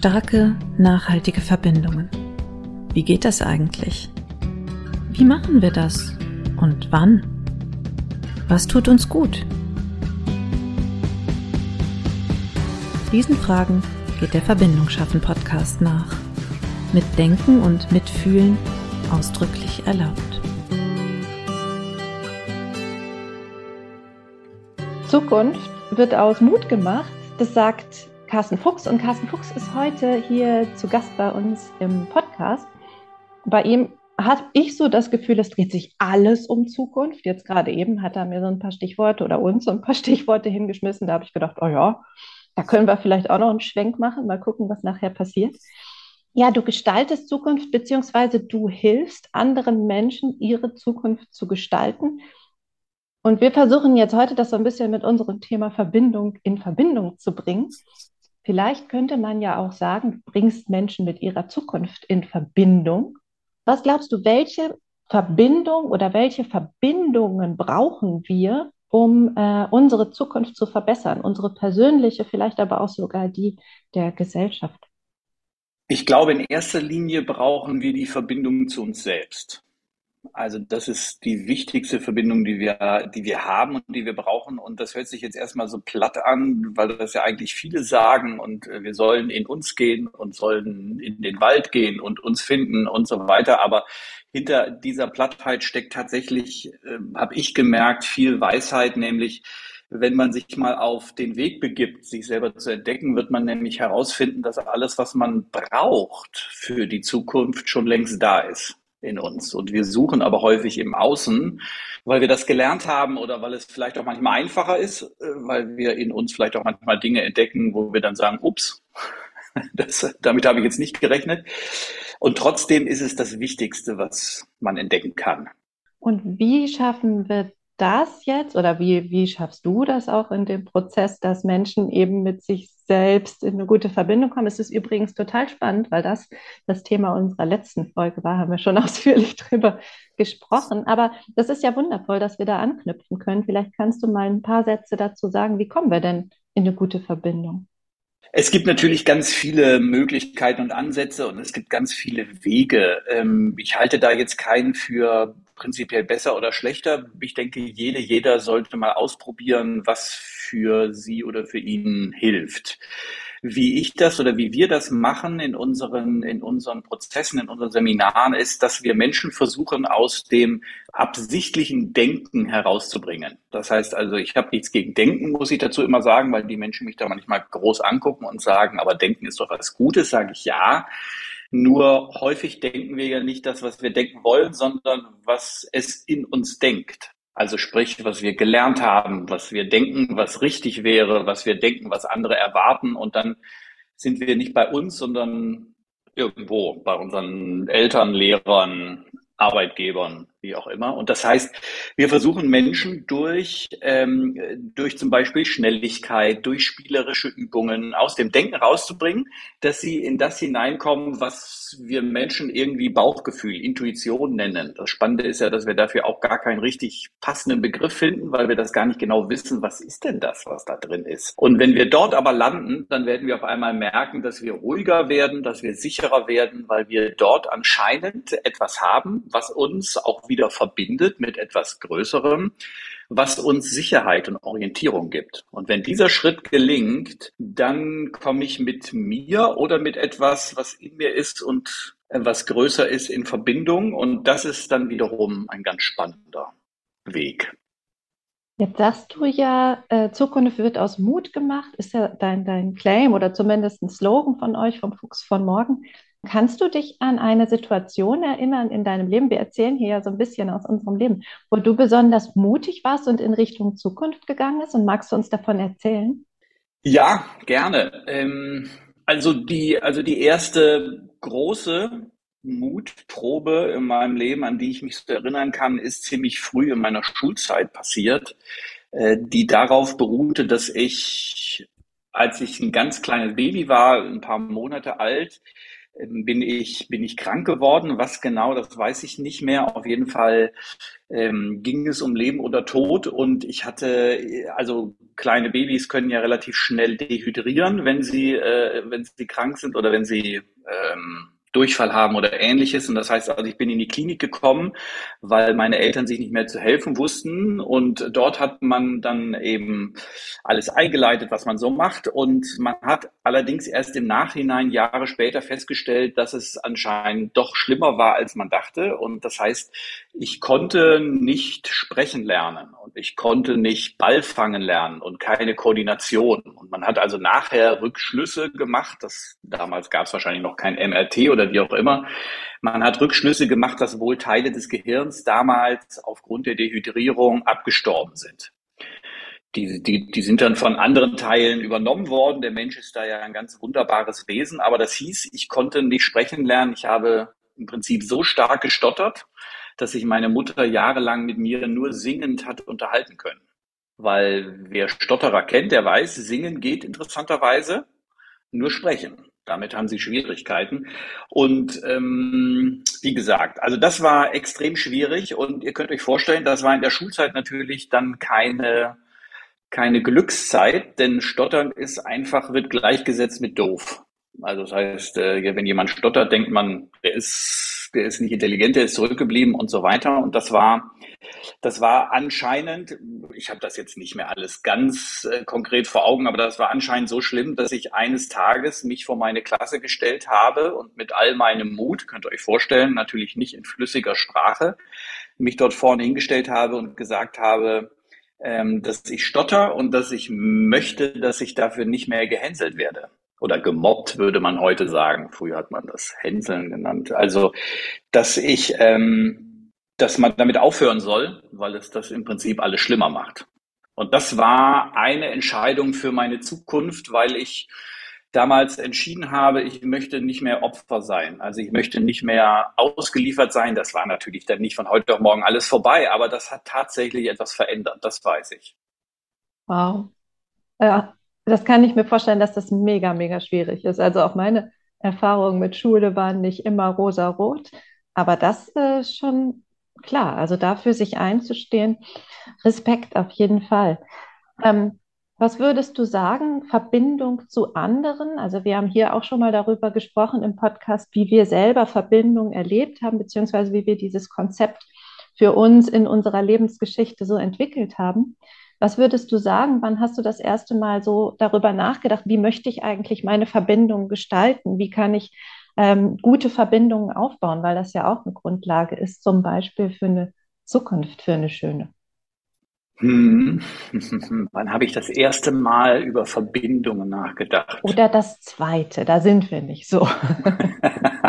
Starke, nachhaltige Verbindungen. Wie geht das eigentlich? Wie machen wir das? Und wann? Was tut uns gut? Diesen Fragen geht der Verbindung schaffen Podcast nach. Mit Denken und Mitfühlen ausdrücklich erlaubt. Zukunft wird aus Mut gemacht. Das sagt Carsten Fuchs. Und Carsten Fuchs ist heute hier zu Gast bei uns im Podcast. Bei ihm habe ich so das Gefühl, es dreht sich alles um Zukunft. Jetzt gerade eben hat er mir so ein paar Stichworte oder uns so ein paar Stichworte hingeschmissen. Da habe ich gedacht, oh ja, da können wir vielleicht auch noch einen Schwenk machen, mal gucken, was nachher passiert. Ja, du gestaltest Zukunft, beziehungsweise du hilfst anderen Menschen, ihre Zukunft zu gestalten. Und wir versuchen jetzt heute das so ein bisschen mit unserem Thema Verbindung in Verbindung zu bringen. Vielleicht könnte man ja auch sagen, du bringst Menschen mit ihrer Zukunft in Verbindung. Was glaubst du, welche Verbindung oder welche Verbindungen brauchen wir, um äh, unsere Zukunft zu verbessern, unsere persönliche, vielleicht aber auch sogar die der Gesellschaft? Ich glaube, in erster Linie brauchen wir die Verbindung zu uns selbst. Also das ist die wichtigste Verbindung, die wir, die wir haben und die wir brauchen. Und das hört sich jetzt erstmal so platt an, weil das ja eigentlich viele sagen und äh, wir sollen in uns gehen und sollen in den Wald gehen und uns finden und so weiter. Aber hinter dieser Plattheit steckt tatsächlich, äh, habe ich gemerkt, viel Weisheit, nämlich wenn man sich mal auf den Weg begibt, sich selber zu entdecken, wird man nämlich herausfinden, dass alles, was man braucht für die Zukunft, schon längst da ist in uns. Und wir suchen aber häufig im Außen, weil wir das gelernt haben oder weil es vielleicht auch manchmal einfacher ist, äh, weil wir in uns vielleicht auch manchmal Dinge entdecken, wo wir dann sagen, ups, das, damit habe ich jetzt nicht gerechnet. Und trotzdem ist es das Wichtigste, was man entdecken kann. Und wie schaffen wir das jetzt oder wie, wie schaffst du das auch in dem Prozess, dass Menschen eben mit sich selbst in eine gute Verbindung kommen? Es ist übrigens total spannend, weil das das Thema unserer letzten Folge war, haben wir schon ausführlich drüber gesprochen. Aber das ist ja wundervoll, dass wir da anknüpfen können. Vielleicht kannst du mal ein paar Sätze dazu sagen, wie kommen wir denn in eine gute Verbindung? Es gibt natürlich ganz viele Möglichkeiten und Ansätze und es gibt ganz viele Wege. Ähm, ich halte da jetzt keinen für prinzipiell besser oder schlechter. Ich denke, jede, jeder sollte mal ausprobieren, was für sie oder für ihn hilft wie ich das oder wie wir das machen in unseren, in unseren Prozessen, in unseren Seminaren, ist, dass wir Menschen versuchen, aus dem absichtlichen Denken herauszubringen. Das heißt also, ich habe nichts gegen Denken, muss ich dazu immer sagen, weil die Menschen mich da manchmal groß angucken und sagen, aber Denken ist doch was Gutes, sage ich ja. Nur häufig denken wir ja nicht das, was wir denken wollen, sondern was es in uns denkt. Also sprich, was wir gelernt haben, was wir denken, was richtig wäre, was wir denken, was andere erwarten. Und dann sind wir nicht bei uns, sondern irgendwo bei unseren Eltern, Lehrern, Arbeitgebern, wie auch immer. Und das heißt, wir versuchen Menschen durch, ähm, durch zum Beispiel Schnelligkeit, durch spielerische Übungen aus dem Denken rauszubringen, dass sie in das hineinkommen, was wir Menschen irgendwie Bauchgefühl, Intuition nennen. Das Spannende ist ja, dass wir dafür auch gar keinen richtig passenden Begriff finden, weil wir das gar nicht genau wissen, was ist denn das, was da drin ist. Und wenn wir dort aber landen, dann werden wir auf einmal merken, dass wir ruhiger werden, dass wir sicherer werden, weil wir dort anscheinend etwas haben, was uns auch wieder verbindet mit etwas Größerem, was uns Sicherheit und Orientierung gibt. Und wenn dieser Schritt gelingt, dann komme ich mit mir oder mit etwas, was in mir ist und was größer ist, in Verbindung. Und das ist dann wiederum ein ganz spannender Weg. Jetzt sagst du ja, äh, Zukunft wird aus Mut gemacht, ist ja dein, dein Claim oder zumindest ein Slogan von euch, vom Fuchs von morgen. Kannst du dich an eine Situation erinnern in deinem Leben? Wir erzählen hier ja so ein bisschen aus unserem Leben, wo du besonders mutig warst und in Richtung Zukunft gegangen bist. Und magst du uns davon erzählen? Ja, gerne. Ähm, also die, also die erste große Mutprobe in meinem Leben, an die ich mich so erinnern kann, ist ziemlich früh in meiner Schulzeit passiert, äh, die darauf beruhte, dass ich, als ich ein ganz kleines Baby war, ein paar Monate alt, bin ich, bin ich krank geworden. Was genau, das weiß ich nicht mehr. Auf jeden Fall ähm, ging es um Leben oder Tod und ich hatte, also kleine Babys können ja relativ schnell dehydrieren, wenn sie, äh, wenn sie krank sind oder wenn sie ähm, Durchfall haben oder ähnliches. Und das heißt also, ich bin in die Klinik gekommen, weil meine Eltern sich nicht mehr zu helfen wussten. Und dort hat man dann eben alles eingeleitet, was man so macht. Und man hat allerdings erst im Nachhinein, Jahre später, festgestellt, dass es anscheinend doch schlimmer war, als man dachte. Und das heißt, ich konnte nicht sprechen lernen und ich konnte nicht Ball fangen lernen und keine Koordination. Und man hat also nachher Rückschlüsse gemacht. Das, damals gab es wahrscheinlich noch kein MRT oder wie auch immer. Man hat Rückschlüsse gemacht, dass wohl Teile des Gehirns damals aufgrund der Dehydrierung abgestorben sind. Die, die, die sind dann von anderen Teilen übernommen worden. Der Mensch ist da ja ein ganz wunderbares Wesen. Aber das hieß, ich konnte nicht sprechen lernen. Ich habe im Prinzip so stark gestottert, dass sich meine Mutter jahrelang mit mir nur singend hat unterhalten können. Weil wer Stotterer kennt, der weiß, singen geht interessanterweise, nur sprechen. Damit haben sie Schwierigkeiten. Und ähm, wie gesagt, also das war extrem schwierig und ihr könnt euch vorstellen, das war in der Schulzeit natürlich dann keine, keine Glückszeit, denn Stottern ist einfach, wird gleichgesetzt mit doof. Also das heißt, äh, wenn jemand stottert, denkt man, der ist, der ist nicht intelligent, der ist zurückgeblieben und so weiter. Und das war, das war anscheinend, ich habe das jetzt nicht mehr alles ganz äh, konkret vor Augen, aber das war anscheinend so schlimm, dass ich eines Tages mich vor meine Klasse gestellt habe und mit all meinem Mut, könnt ihr euch vorstellen, natürlich nicht in flüssiger Sprache, mich dort vorne hingestellt habe und gesagt habe, ähm, dass ich stotter und dass ich möchte, dass ich dafür nicht mehr gehänselt werde oder gemobbt, würde man heute sagen. Früher hat man das Hänseln genannt. Also, dass ich, ähm, dass man damit aufhören soll, weil es das im Prinzip alles schlimmer macht. Und das war eine Entscheidung für meine Zukunft, weil ich damals entschieden habe, ich möchte nicht mehr Opfer sein. Also ich möchte nicht mehr ausgeliefert sein. Das war natürlich dann nicht von heute auf morgen alles vorbei, aber das hat tatsächlich etwas verändert. Das weiß ich. Wow. Ja, das kann ich mir vorstellen, dass das mega, mega schwierig ist. Also auch meine Erfahrungen mit Schule waren nicht immer rosa-rot, aber das ist schon klar. Also dafür sich einzustehen, Respekt auf jeden Fall. Ähm, was würdest du sagen, Verbindung zu anderen? Also wir haben hier auch schon mal darüber gesprochen im Podcast, wie wir selber Verbindung erlebt haben, beziehungsweise wie wir dieses Konzept für uns in unserer Lebensgeschichte so entwickelt haben. Was würdest du sagen? Wann hast du das erste Mal so darüber nachgedacht, wie möchte ich eigentlich meine Verbindung gestalten? Wie kann ich ähm, gute Verbindungen aufbauen? Weil das ja auch eine Grundlage ist, zum Beispiel für eine Zukunft, für eine schöne. Hm. Wann habe ich das erste Mal über Verbindungen nachgedacht? Oder das zweite, da sind wir nicht so.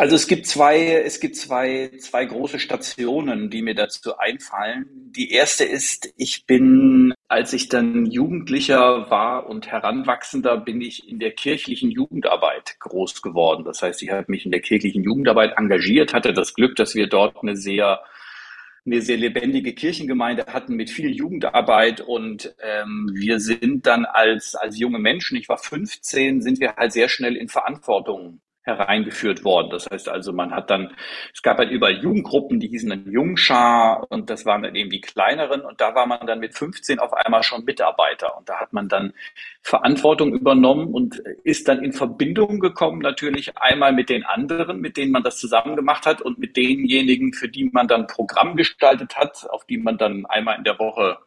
Also es gibt zwei, es gibt zwei, zwei große Stationen, die mir dazu einfallen. Die erste ist, ich bin, als ich dann Jugendlicher war und Heranwachsender, bin ich in der kirchlichen Jugendarbeit groß geworden. Das heißt, ich habe mich in der kirchlichen Jugendarbeit engagiert, hatte das Glück, dass wir dort eine sehr eine sehr lebendige Kirchengemeinde hatten mit viel Jugendarbeit und ähm, wir sind dann als, als junge Menschen, ich war 15, sind wir halt sehr schnell in Verantwortung hereingeführt worden. Das heißt also, man hat dann, es gab halt überall Jugendgruppen, die hießen dann Jungschar und das waren dann eben die kleineren und da war man dann mit 15 auf einmal schon Mitarbeiter und da hat man dann Verantwortung übernommen und ist dann in Verbindung gekommen natürlich einmal mit den anderen, mit denen man das zusammen gemacht hat und mit denjenigen, für die man dann Programm gestaltet hat, auf die man dann einmal in der Woche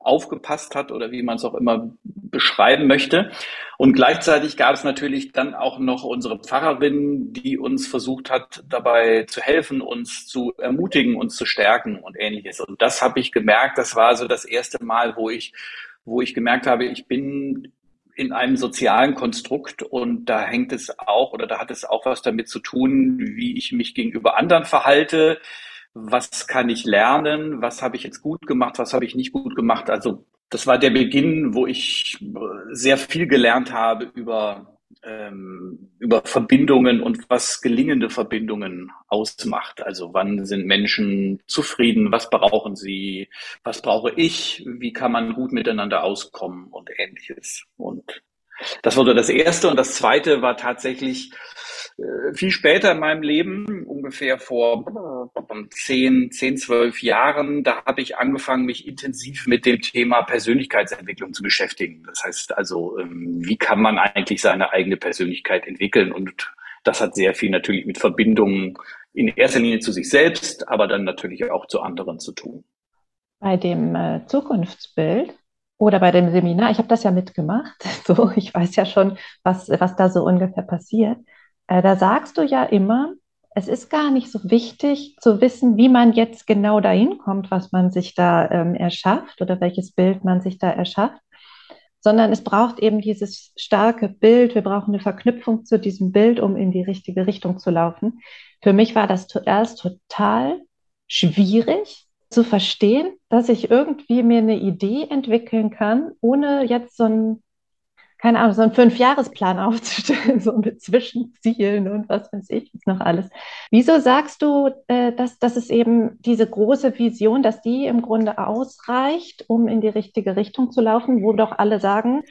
aufgepasst hat oder wie man es auch immer beschreiben möchte. Und gleichzeitig gab es natürlich dann auch noch unsere Pfarrerin, die uns versucht hat, dabei zu helfen, uns zu ermutigen, uns zu stärken und ähnliches. Und das habe ich gemerkt, das war so das erste Mal, wo ich, wo ich gemerkt habe, ich bin in einem sozialen Konstrukt und da hängt es auch oder da hat es auch was damit zu tun, wie ich mich gegenüber anderen verhalte, was kann ich lernen, was habe ich jetzt gut gemacht, was habe ich nicht gut gemacht. Also das war der Beginn, wo ich sehr viel gelernt habe über, ähm, über Verbindungen und was gelingende Verbindungen ausmacht. Also wann sind Menschen zufrieden, was brauchen sie, was brauche ich, wie kann man gut miteinander auskommen? Und ähnliches. Und Das wurde das erste. Und das zweite war tatsächlich äh, viel später in meinem Leben, ungefähr vor zehn, zehn, zwölf Jahren, da habe ich angefangen, mich intensiv mit dem Thema Persönlichkeitsentwicklung zu beschäftigen. Das heißt also, ähm, wie kann man eigentlich seine eigene Persönlichkeit entwickeln? Und das hat sehr viel natürlich mit Verbindungen in erster Linie zu sich selbst, aber dann natürlich auch zu anderen zu tun. Bei dem äh, Zukunftsbild oder bei dem Seminar, ich habe das ja mitgemacht, so ich weiß ja schon, was, was da so ungefähr passiert. Äh, da sagst du ja immer, es ist gar nicht so wichtig zu wissen, wie man jetzt genau dahin kommt, was man sich da ähm, erschafft oder welches Bild man sich da erschafft, sondern es braucht eben dieses starke Bild. Wir brauchen eine Verknüpfung zu diesem Bild, um in die richtige Richtung zu laufen. Für mich war das zuerst total schwierig zu verstehen, dass ich irgendwie mir eine Idee entwickeln kann, ohne jetzt so ein keine Ahnung, so einen Fünfjahresplan aufzustellen, so mit Zwischenzielen und was weiß ich jetzt noch alles. Wieso sagst du, äh, dass, dass es eben diese große Vision, dass die im Grunde ausreicht, um in die richtige Richtung zu laufen, wo doch alle sagen,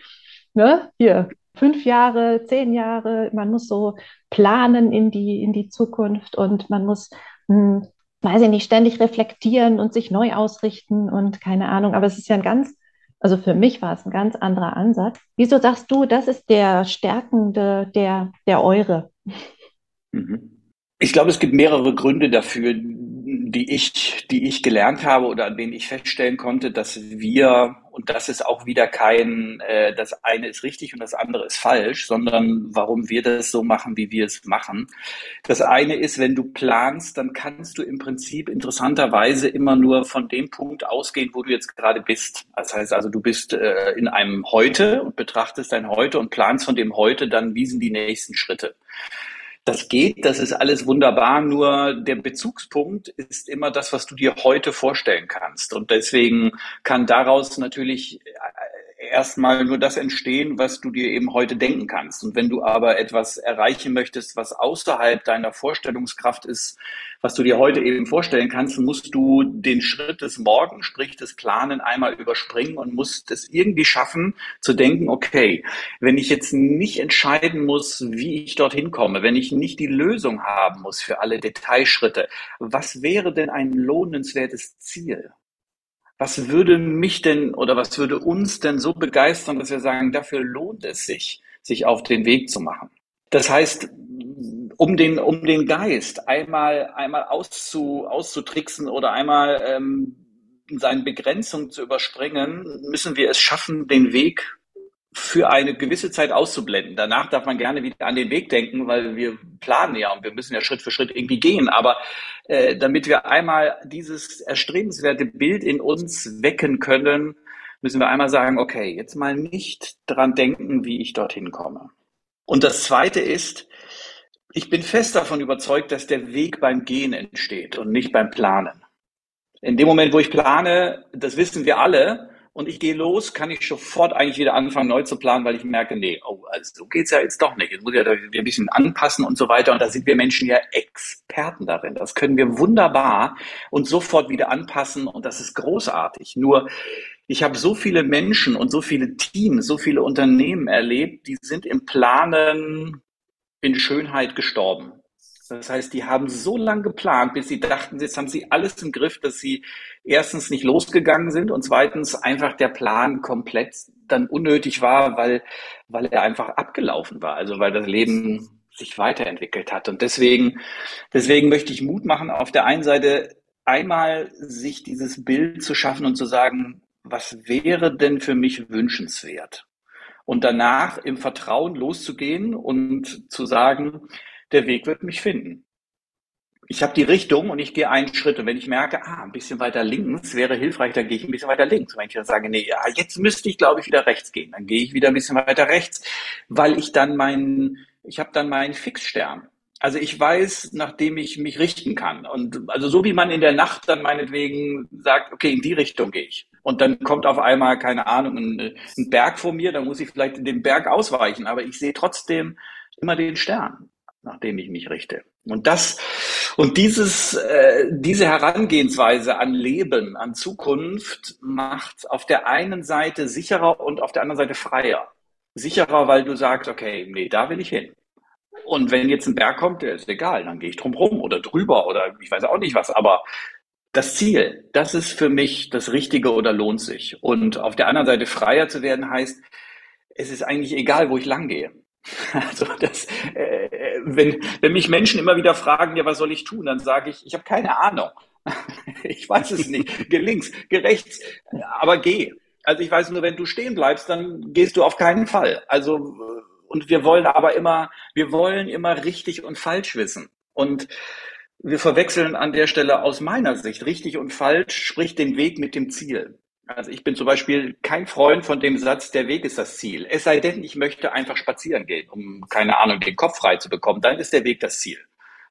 ne, hier, fünf Jahre, zehn Jahre, man muss so planen in die, in die Zukunft und man muss, hm, weiß ich nicht, ständig reflektieren und sich neu ausrichten und keine Ahnung, aber es ist ja ein ganz also für mich war es ein ganz anderer Ansatz. Wieso sagst du, das ist der stärkende, der, der eure? Mhm. Ich glaube, es gibt mehrere Gründe dafür, die ich, die ich gelernt habe oder an denen ich feststellen konnte, dass wir, und das ist auch wieder kein, äh, das eine ist richtig und das andere ist falsch, sondern warum wir das so machen, wie wir es machen. Das eine ist, wenn du planst, dann kannst du im Prinzip interessanterweise immer nur von dem Punkt ausgehen, wo du jetzt gerade bist. Das heißt also, du bist äh, in einem Heute und betrachtest dein Heute und planst von dem Heute dann, wie sind die nächsten Schritte. Das geht, das ist alles wunderbar, nur der Bezugspunkt ist immer das, was du dir heute vorstellen kannst. Und deswegen kann daraus natürlich erstmal nur das entstehen, was du dir eben heute denken kannst. Und wenn du aber etwas erreichen möchtest, was außerhalb deiner Vorstellungskraft ist, was du dir heute eben vorstellen kannst, musst du den Schritt des Morgen, sprich des Planen, einmal überspringen und musst es irgendwie schaffen, zu denken, okay, wenn ich jetzt nicht entscheiden muss, wie ich dorthin komme, wenn ich nicht die Lösung haben muss für alle Detailschritte, was wäre denn ein lohnenswertes Ziel? was würde mich denn oder was würde uns denn so begeistern, dass wir sagen, dafür lohnt es sich, sich auf den Weg zu machen? Das heißt, um den, um den Geist einmal, einmal auszu, auszutricksen oder einmal ähm, seine Begrenzung zu überspringen, müssen wir es schaffen, den Weg für eine gewisse Zeit auszublenden. Danach darf man gerne wieder an den Weg denken, weil wir planen ja und wir müssen ja Schritt für Schritt irgendwie gehen. Aber äh, damit wir einmal dieses erstrebenswerte Bild in uns wecken können, müssen wir einmal sagen, okay, jetzt mal nicht dran denken, wie ich dorthin komme. Und das Zweite ist, ich bin fest davon überzeugt, dass der Weg beim Gehen entsteht und nicht beim Planen. In dem Moment, wo ich plane, das wissen wir alle, und ich gehe los, kann ich sofort eigentlich wieder anfangen, neu zu planen, weil ich merke, nee, oh, also so geht's ja jetzt doch nicht. Jetzt muss ich ja ein bisschen anpassen und so weiter. Und da sind wir Menschen ja Experten darin. Das können wir wunderbar und sofort wieder anpassen. Und das ist großartig. Nur ich habe so viele Menschen und so viele Teams, so viele Unternehmen erlebt, die sind im Planen in Schönheit gestorben. Das heißt, die haben so lange geplant, bis sie dachten, jetzt haben sie alles im Griff, dass sie erstens nicht losgegangen sind und zweitens einfach der Plan komplett dann unnötig war, weil, weil er einfach abgelaufen war. Also weil das Leben sich weiterentwickelt hat. Und deswegen, deswegen möchte ich Mut machen, auf der einen Seite einmal sich dieses Bild zu schaffen und zu sagen, was wäre denn für mich wünschenswert? Und danach im Vertrauen loszugehen und zu sagen, der Weg wird mich finden ich habe die Richtung und ich gehe einen Schritt. Und wenn ich merke, ah, ein bisschen weiter links wäre hilfreich, dann gehe ich ein bisschen weiter links. Und wenn ich dann sage, nee, ja, jetzt müsste ich, glaube ich, wieder rechts gehen, dann gehe ich wieder ein bisschen weiter rechts, weil ich dann meinen, ich habe dann meinen Fixstern. Also ich weiß, nachdem ich mich richten kann. Und also so wie man in der Nacht dann meinetwegen sagt, okay, in die Richtung gehe ich. Und dann kommt auf einmal, keine Ahnung, ein, ein Berg vor mir, dann muss ich vielleicht in den Berg ausweichen, aber ich sehe trotzdem immer den Stern, nachdem ich mich richte. Und das und dieses, äh, diese Herangehensweise an Leben, an Zukunft macht auf der einen Seite sicherer und auf der anderen Seite freier. sicherer, weil du sagst, okay, nee, da will ich hin. Und wenn jetzt ein Berg kommt, der ist egal, dann gehe ich drum rum oder drüber oder ich weiß auch nicht was, aber das Ziel, das ist für mich das Richtige oder lohnt sich. Und auf der anderen Seite freier zu werden heißt, es ist eigentlich egal, wo ich lang gehe. Also das, äh, wenn, wenn mich Menschen immer wieder fragen, ja, was soll ich tun, dann sage ich, ich habe keine Ahnung. Ich weiß es nicht. Geh links, geh rechts, aber geh. Also ich weiß nur, wenn du stehen bleibst, dann gehst du auf keinen Fall. Also und wir wollen aber immer, wir wollen immer richtig und falsch wissen. Und wir verwechseln an der Stelle aus meiner Sicht richtig und falsch, sprich den Weg mit dem Ziel. Also ich bin zum Beispiel kein Freund von dem Satz, der Weg ist das Ziel. Es sei denn, ich möchte einfach spazieren gehen, um, keine Ahnung, den Kopf frei zu bekommen. Dann ist der Weg das Ziel.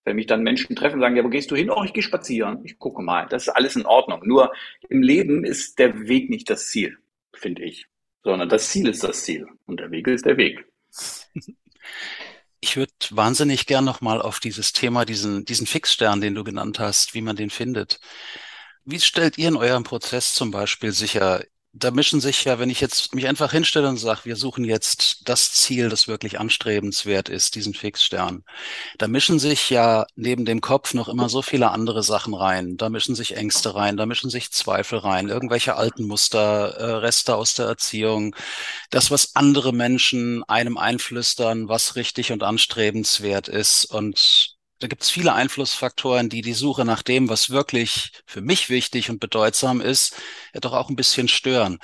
Wenn mich dann Menschen treffen sagen, ja, wo gehst du hin? Oh, ich gehe spazieren. Ich gucke mal. Das ist alles in Ordnung. Nur im Leben ist der Weg nicht das Ziel, finde ich. Sondern das Ziel ist das Ziel. Und der Weg ist der Weg. Ich würde wahnsinnig gern nochmal auf dieses Thema, diesen, diesen Fixstern, den du genannt hast, wie man den findet. Wie stellt ihr in eurem Prozess zum Beispiel sicher, da mischen sich ja, wenn ich jetzt mich einfach hinstelle und sage, wir suchen jetzt das Ziel, das wirklich anstrebenswert ist, diesen Fixstern, da mischen sich ja neben dem Kopf noch immer so viele andere Sachen rein. Da mischen sich Ängste rein, da mischen sich Zweifel rein, irgendwelche alten Muster, äh, Reste aus der Erziehung, das, was andere Menschen einem einflüstern, was richtig und anstrebenswert ist und da gibt es viele Einflussfaktoren, die die Suche nach dem, was wirklich für mich wichtig und bedeutsam ist, ja doch auch ein bisschen stören.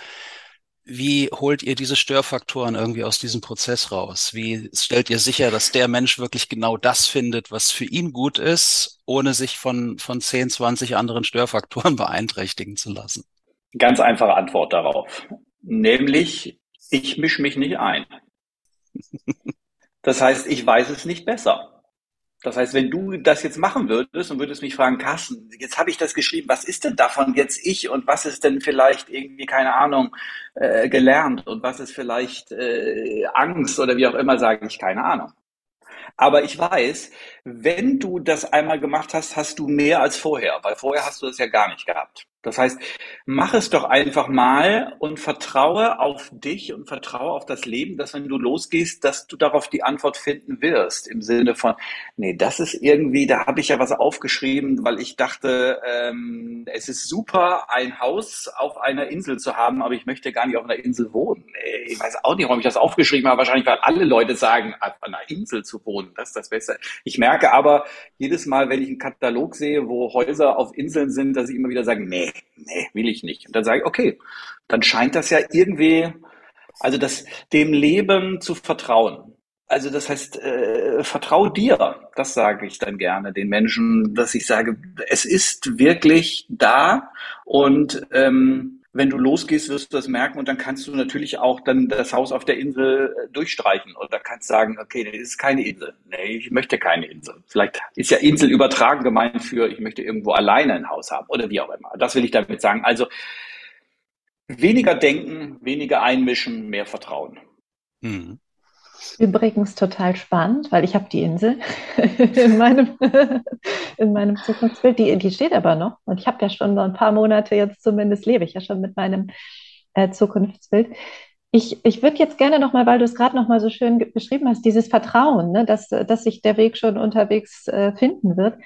Wie holt ihr diese Störfaktoren irgendwie aus diesem Prozess raus? Wie stellt ihr sicher, dass der Mensch wirklich genau das findet, was für ihn gut ist, ohne sich von, von 10, 20 anderen Störfaktoren beeinträchtigen zu lassen? Ganz einfache Antwort darauf. Nämlich, ich mische mich nicht ein. Das heißt, ich weiß es nicht besser. Das heißt, wenn du das jetzt machen würdest und würdest mich fragen, Carsten, jetzt habe ich das geschrieben, was ist denn davon jetzt ich und was ist denn vielleicht irgendwie, keine Ahnung, äh, gelernt und was ist vielleicht äh, Angst oder wie auch immer, sage ich keine Ahnung. Aber ich weiß, wenn du das einmal gemacht hast, hast du mehr als vorher, weil vorher hast du das ja gar nicht gehabt. Das heißt, mach es doch einfach mal und vertraue auf dich und vertraue auf das Leben, dass wenn du losgehst, dass du darauf die Antwort finden wirst. Im Sinne von, nee, das ist irgendwie, da habe ich ja was aufgeschrieben, weil ich dachte, ähm, es ist super, ein Haus auf einer Insel zu haben, aber ich möchte gar nicht auf einer Insel wohnen. Ich weiß auch nicht, warum ich das aufgeschrieben habe. Wahrscheinlich, weil alle Leute sagen, auf einer Insel zu wohnen, das ist das Beste. Ich merke aber jedes Mal, wenn ich einen Katalog sehe, wo Häuser auf Inseln sind, dass ich immer wieder sage, nee, nee, will ich nicht. Und dann sage ich, okay, dann scheint das ja irgendwie, also das dem Leben zu vertrauen. Also das heißt, äh, vertrau dir, das sage ich dann gerne den Menschen, dass ich sage, es ist wirklich da und ähm, wenn du losgehst, wirst du das merken und dann kannst du natürlich auch dann das Haus auf der Insel äh, durchstreichen oder kannst sagen, okay, das ist keine Insel. Nee, ich möchte keine Insel. Vielleicht ist ja Insel übertragen gemeint für, ich möchte irgendwo alleine ein Haus haben oder wie auch immer. Das will ich damit sagen. Also weniger denken, weniger einmischen, mehr Vertrauen. Mhm. Übrigens total spannend, weil ich habe die Insel in meinem, in meinem Zukunftsbild. Die, die steht aber noch. Und ich habe ja schon so ein paar Monate jetzt zumindest, lebe ich ja schon mit meinem äh, Zukunftsbild. Ich, ich würde jetzt gerne nochmal, weil du es gerade nochmal so schön beschrieben hast, dieses Vertrauen, ne, dass, dass sich der Weg schon unterwegs äh, finden wird.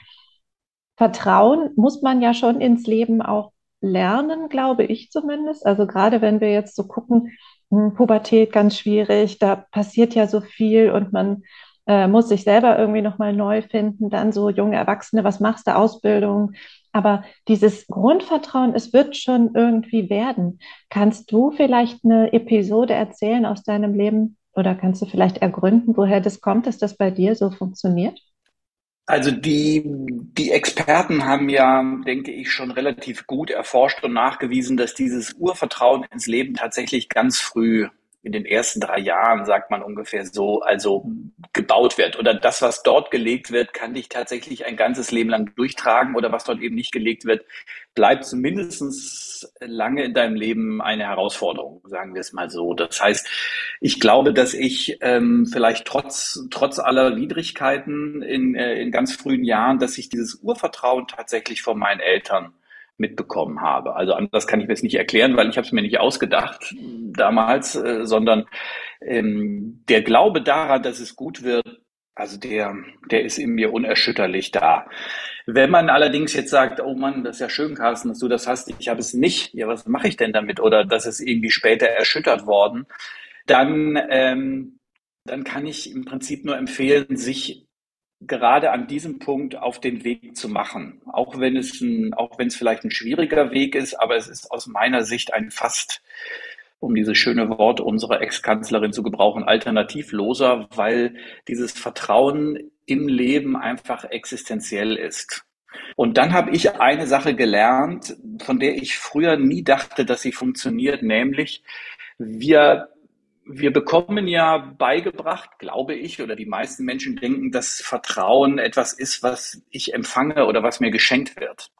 Vertrauen muss man ja schon ins Leben auch lernen, glaube ich zumindest. Also gerade wenn wir jetzt so gucken, Pubertät ganz schwierig, da passiert ja so viel und man äh, muss sich selber irgendwie nochmal neu finden, dann so junge Erwachsene, was machst du, Ausbildung? Aber dieses Grundvertrauen, es wird schon irgendwie werden. Kannst du vielleicht eine Episode erzählen aus deinem Leben oder kannst du vielleicht ergründen, woher das kommt, dass das bei dir so funktioniert? Also die, die Experten haben ja, denke ich, schon relativ gut erforscht und nachgewiesen, dass dieses Urvertrauen ins Leben tatsächlich ganz früh in den ersten drei Jahren, sagt man ungefähr so, also gebaut wird. Oder das, was dort gelegt wird, kann dich tatsächlich ein ganzes Leben lang durchtragen oder was dort eben nicht gelegt wird, bleibt zumindest lange in deinem Leben eine Herausforderung, sagen wir es mal so. Das heißt, ich glaube, dass ich ähm, vielleicht trotz, trotz aller Widrigkeiten in, äh, in ganz frühen Jahren, dass ich dieses Urvertrauen tatsächlich von meinen Eltern mitbekommen habe. Also anders kann ich mir es nicht erklären, weil ich habe es mir nicht ausgedacht damals, äh, sondern ähm, der Glaube daran, dass es gut wird, also der, der ist in mir unerschütterlich da. Wenn man allerdings jetzt sagt, oh Mann, das ist ja schön, Carsten, dass du das hast, ich habe es nicht, ja, was mache ich denn damit? Oder das ist irgendwie später erschüttert worden, dann, ähm, dann kann ich im Prinzip nur empfehlen, sich gerade an diesem Punkt auf den Weg zu machen. Auch wenn es ein, auch wenn es vielleicht ein schwieriger Weg ist, aber es ist aus meiner Sicht ein fast um dieses schöne Wort unserer Ex-Kanzlerin zu gebrauchen, alternativloser, weil dieses Vertrauen im Leben einfach existenziell ist. Und dann habe ich eine Sache gelernt, von der ich früher nie dachte, dass sie funktioniert, nämlich wir wir bekommen ja beigebracht, glaube ich, oder die meisten Menschen denken, dass Vertrauen etwas ist, was ich empfange oder was mir geschenkt wird.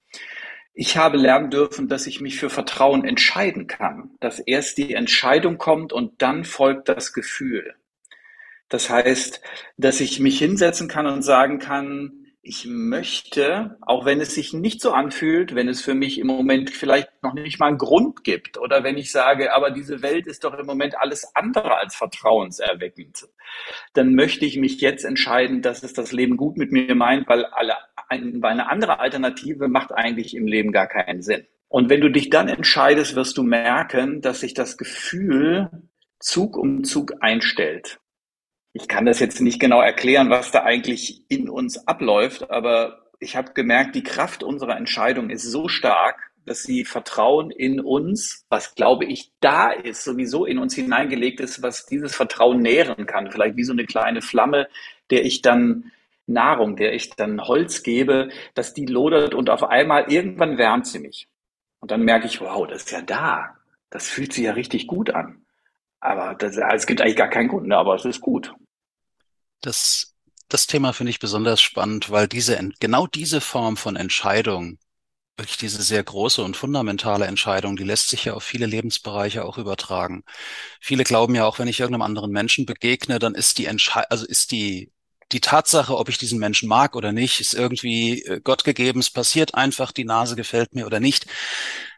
Ich habe lernen dürfen, dass ich mich für Vertrauen entscheiden kann, dass erst die Entscheidung kommt und dann folgt das Gefühl. Das heißt, dass ich mich hinsetzen kann und sagen kann, ich möchte, auch wenn es sich nicht so anfühlt, wenn es für mich im Moment vielleicht noch nicht mal einen Grund gibt oder wenn ich sage, aber diese Welt ist doch im Moment alles andere als vertrauenserweckend, dann möchte ich mich jetzt entscheiden, dass es das Leben gut mit mir meint, weil alle weil eine andere Alternative macht eigentlich im Leben gar keinen Sinn. Und wenn du dich dann entscheidest, wirst du merken, dass sich das Gefühl Zug um Zug einstellt. Ich kann das jetzt nicht genau erklären, was da eigentlich in uns abläuft, aber ich habe gemerkt, die Kraft unserer Entscheidung ist so stark, dass sie Vertrauen in uns, was glaube ich da ist, sowieso in uns hineingelegt ist, was dieses Vertrauen nähren kann. Vielleicht wie so eine kleine Flamme, der ich dann Nahrung, der ich dann Holz gebe, dass die lodert und auf einmal irgendwann wärmt sie mich. Und dann merke ich, wow, das ist ja da. Das fühlt sich ja richtig gut an. Aber das, es gibt eigentlich gar keinen Grund, aber es ist gut. Das, das Thema finde ich besonders spannend, weil diese, genau diese Form von Entscheidung, wirklich diese sehr große und fundamentale Entscheidung, die lässt sich ja auf viele Lebensbereiche auch übertragen. Viele glauben ja auch, wenn ich irgendeinem anderen Menschen begegne, dann ist die Entscheidung, also ist die die Tatsache, ob ich diesen Menschen mag oder nicht, ist irgendwie äh, Gott gegeben. Es passiert einfach, die Nase gefällt mir oder nicht.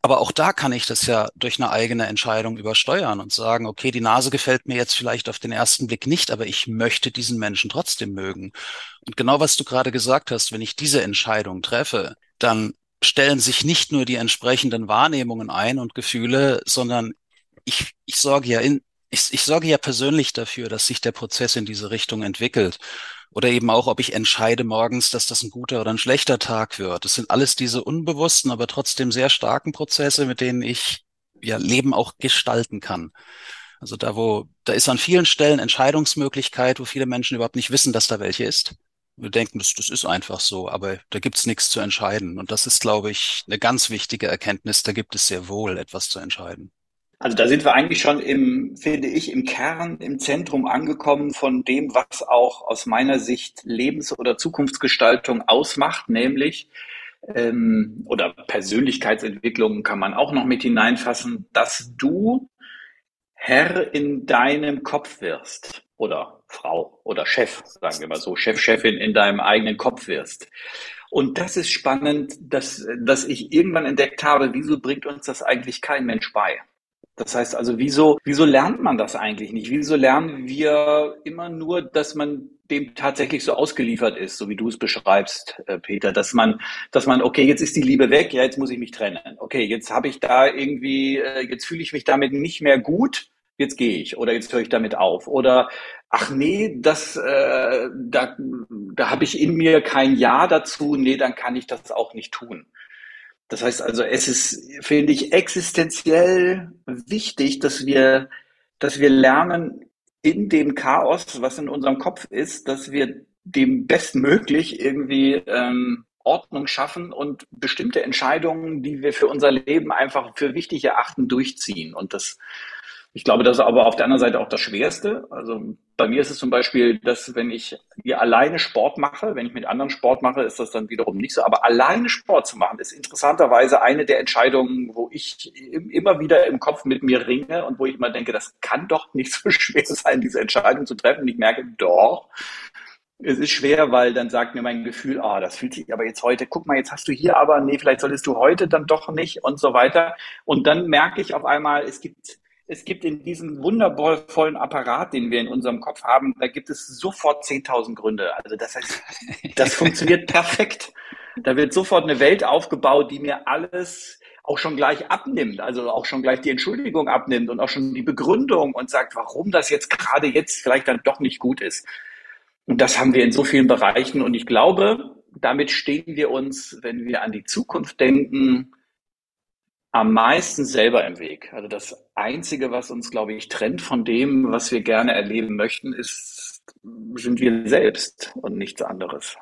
Aber auch da kann ich das ja durch eine eigene Entscheidung übersteuern und sagen, okay, die Nase gefällt mir jetzt vielleicht auf den ersten Blick nicht, aber ich möchte diesen Menschen trotzdem mögen. Und genau was du gerade gesagt hast, wenn ich diese Entscheidung treffe, dann stellen sich nicht nur die entsprechenden Wahrnehmungen ein und Gefühle, sondern ich, ich sorge ja in, ich, ich sorge ja persönlich dafür, dass sich der Prozess in diese Richtung entwickelt. Oder eben auch, ob ich entscheide morgens, dass das ein guter oder ein schlechter Tag wird. Das sind alles diese unbewussten, aber trotzdem sehr starken Prozesse, mit denen ich ja Leben auch gestalten kann. Also da, wo, da ist an vielen Stellen Entscheidungsmöglichkeit, wo viele Menschen überhaupt nicht wissen, dass da welche ist. Wir denken, das, das ist einfach so, aber da gibt's nichts zu entscheiden. Und das ist, glaube ich, eine ganz wichtige Erkenntnis. Da gibt es sehr wohl etwas zu entscheiden. Also da sind wir eigentlich schon im, finde ich, im Kern, im Zentrum angekommen von dem, was auch aus meiner Sicht Lebens- oder Zukunftsgestaltung ausmacht, nämlich ähm, oder Persönlichkeitsentwicklung kann man auch noch mit hineinfassen, dass du Herr in deinem Kopf wirst oder Frau oder Chef, sagen wir mal so, Chef, Chefin in deinem eigenen Kopf wirst. Und das ist spannend, dass, dass ich irgendwann entdeckt habe, wieso bringt uns das eigentlich kein Mensch bei? Das heißt also, wieso, wieso lernt man das eigentlich nicht? Wieso lernen wir immer nur, dass man dem tatsächlich so ausgeliefert ist, so wie du es beschreibst, äh, Peter, dass man, dass man, okay, jetzt ist die Liebe weg, ja, jetzt muss ich mich trennen. Okay, jetzt habe ich da irgendwie, äh, jetzt fühle ich mich damit nicht mehr gut, jetzt gehe ich oder jetzt höre ich damit auf. Oder ach nee, das, äh, da, da habe ich in mir kein Ja dazu, nee, dann kann ich das auch nicht tun. Das heißt also, es ist, finde ich, existenziell wichtig, dass wir, dass wir lernen, in dem Chaos, was in unserem Kopf ist, dass wir dem bestmöglich irgendwie ähm, Ordnung schaffen und bestimmte Entscheidungen, die wir für unser Leben einfach für wichtig erachten, durchziehen. Und das ich glaube, das ist aber auf der anderen Seite auch das Schwerste. Also bei mir ist es zum Beispiel, dass wenn ich hier alleine Sport mache, wenn ich mit anderen Sport mache, ist das dann wiederum nicht so. Aber alleine Sport zu machen, ist interessanterweise eine der Entscheidungen, wo ich immer wieder im Kopf mit mir ringe und wo ich immer denke, das kann doch nicht so schwer sein, diese Entscheidung zu treffen. Und ich merke, doch, es ist schwer, weil dann sagt mir mein Gefühl, ah, das fühlt sich aber jetzt heute, guck mal, jetzt hast du hier aber, nee, vielleicht solltest du heute dann doch nicht und so weiter. Und dann merke ich auf einmal, es gibt es gibt in diesem wundervollen Apparat, den wir in unserem Kopf haben, da gibt es sofort 10.000 Gründe. Also das heißt, das funktioniert perfekt. Da wird sofort eine Welt aufgebaut, die mir alles auch schon gleich abnimmt, also auch schon gleich die Entschuldigung abnimmt und auch schon die Begründung und sagt, warum das jetzt gerade jetzt vielleicht dann doch nicht gut ist. Und das haben wir in so vielen Bereichen. Und ich glaube, damit stehen wir uns, wenn wir an die Zukunft denken, am meisten selber im Weg. Also das Einzige, was uns, glaube ich, trennt von dem, was wir gerne erleben möchten, ist, sind wir selbst und nichts anderes.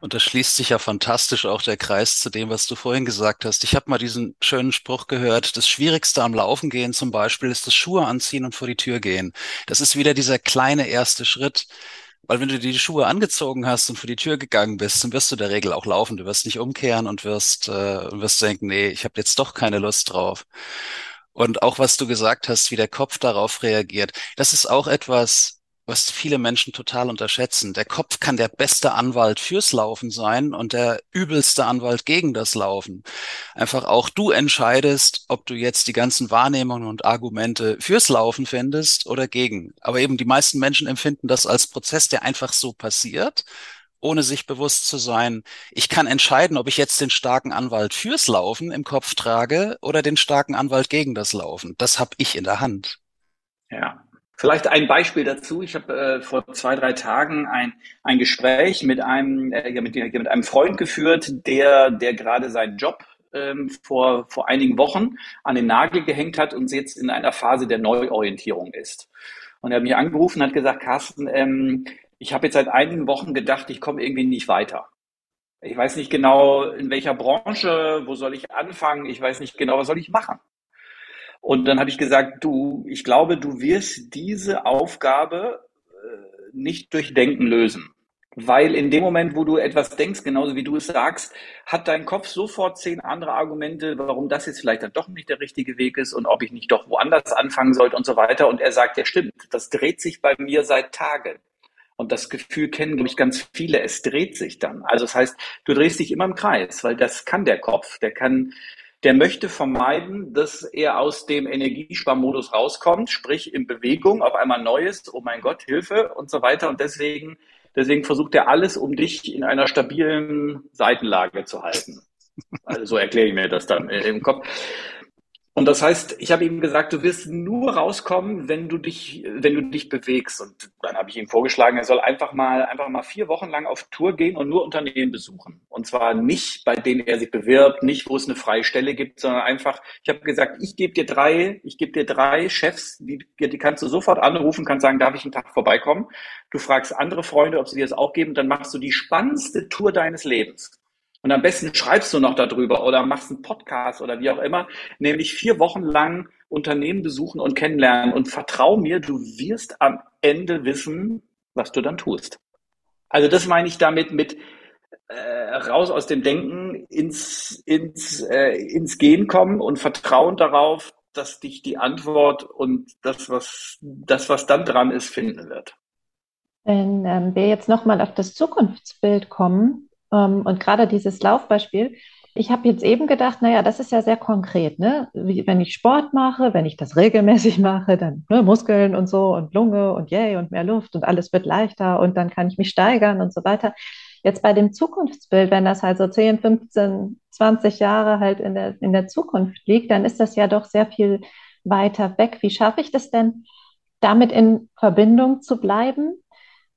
Und da schließt sich ja fantastisch auch der Kreis zu dem, was du vorhin gesagt hast. Ich habe mal diesen schönen Spruch gehört, das Schwierigste am Laufen gehen zum Beispiel ist das Schuhe anziehen und vor die Tür gehen. Das ist wieder dieser kleine erste Schritt. Weil wenn du die Schuhe angezogen hast und vor die Tür gegangen bist, dann wirst du der Regel auch laufen. Du wirst nicht umkehren und wirst, äh, wirst denken, nee, ich habe jetzt doch keine Lust drauf. Und auch was du gesagt hast, wie der Kopf darauf reagiert, das ist auch etwas, was viele Menschen total unterschätzen. Der Kopf kann der beste Anwalt fürs Laufen sein und der übelste Anwalt gegen das Laufen. Einfach auch du entscheidest, ob du jetzt die ganzen Wahrnehmungen und Argumente fürs Laufen findest oder gegen. Aber eben die meisten Menschen empfinden das als Prozess, der einfach so passiert ohne sich bewusst zu sein, ich kann entscheiden, ob ich jetzt den starken Anwalt fürs Laufen im Kopf trage oder den starken Anwalt gegen das Laufen. Das habe ich in der Hand. Ja, Vielleicht ein Beispiel dazu. Ich habe äh, vor zwei, drei Tagen ein, ein Gespräch mit einem, äh, mit, mit einem Freund geführt, der, der gerade seinen Job ähm, vor, vor einigen Wochen an den Nagel gehängt hat und jetzt in einer Phase der Neuorientierung ist. Und er hat mich angerufen und hat gesagt, Carsten, ähm, ich habe jetzt seit einigen Wochen gedacht, ich komme irgendwie nicht weiter. Ich weiß nicht genau, in welcher Branche, wo soll ich anfangen, ich weiß nicht genau, was soll ich machen. Und dann habe ich gesagt, du, ich glaube, du wirst diese Aufgabe äh, nicht durch Denken lösen. Weil in dem Moment, wo du etwas denkst, genauso wie du es sagst, hat dein Kopf sofort zehn andere Argumente, warum das jetzt vielleicht dann doch nicht der richtige Weg ist und ob ich nicht doch woanders anfangen sollte und so weiter. Und er sagt, ja stimmt, das dreht sich bei mir seit Tagen. Und das Gefühl kennen, glaube ich, ganz viele. Es dreht sich dann. Also das heißt, du drehst dich immer im Kreis, weil das kann der Kopf. Der kann der möchte vermeiden, dass er aus dem Energiesparmodus rauskommt, sprich in Bewegung, auf einmal Neues, oh mein Gott, Hilfe und so weiter. Und deswegen, deswegen versucht er alles, um dich in einer stabilen Seitenlage zu halten. Also so erkläre ich mir das dann im Kopf. Und das heißt, ich habe ihm gesagt, du wirst nur rauskommen, wenn du dich, wenn du dich bewegst. Und dann habe ich ihm vorgeschlagen, er soll einfach mal, einfach mal vier Wochen lang auf Tour gehen und nur Unternehmen besuchen. Und zwar nicht, bei denen er sich bewirbt, nicht, wo es eine freie Stelle gibt, sondern einfach, ich habe gesagt, ich gebe dir drei, ich gebe dir drei Chefs, die, die kannst du sofort anrufen, kannst sagen, darf ich einen Tag vorbeikommen? Du fragst andere Freunde, ob sie dir das auch geben, dann machst du die spannendste Tour deines Lebens. Und am besten schreibst du noch darüber oder machst einen Podcast oder wie auch immer, nämlich vier Wochen lang Unternehmen besuchen und kennenlernen. Und vertrau mir, du wirst am Ende wissen, was du dann tust. Also das meine ich damit mit äh, raus aus dem Denken ins, ins, äh, ins Gehen kommen und Vertrauen darauf, dass dich die Antwort und das, was, das, was dann dran ist, finden wird. Wenn ähm, wir jetzt nochmal auf das Zukunftsbild kommen, und gerade dieses Laufbeispiel, ich habe jetzt eben gedacht, naja, das ist ja sehr konkret, ne? Wenn ich Sport mache, wenn ich das regelmäßig mache, dann ne, Muskeln und so und Lunge und yay und mehr Luft und alles wird leichter und dann kann ich mich steigern und so weiter. Jetzt bei dem Zukunftsbild, wenn das halt so 10, 15, 20 Jahre halt in der, in der Zukunft liegt, dann ist das ja doch sehr viel weiter weg. Wie schaffe ich das denn, damit in Verbindung zu bleiben?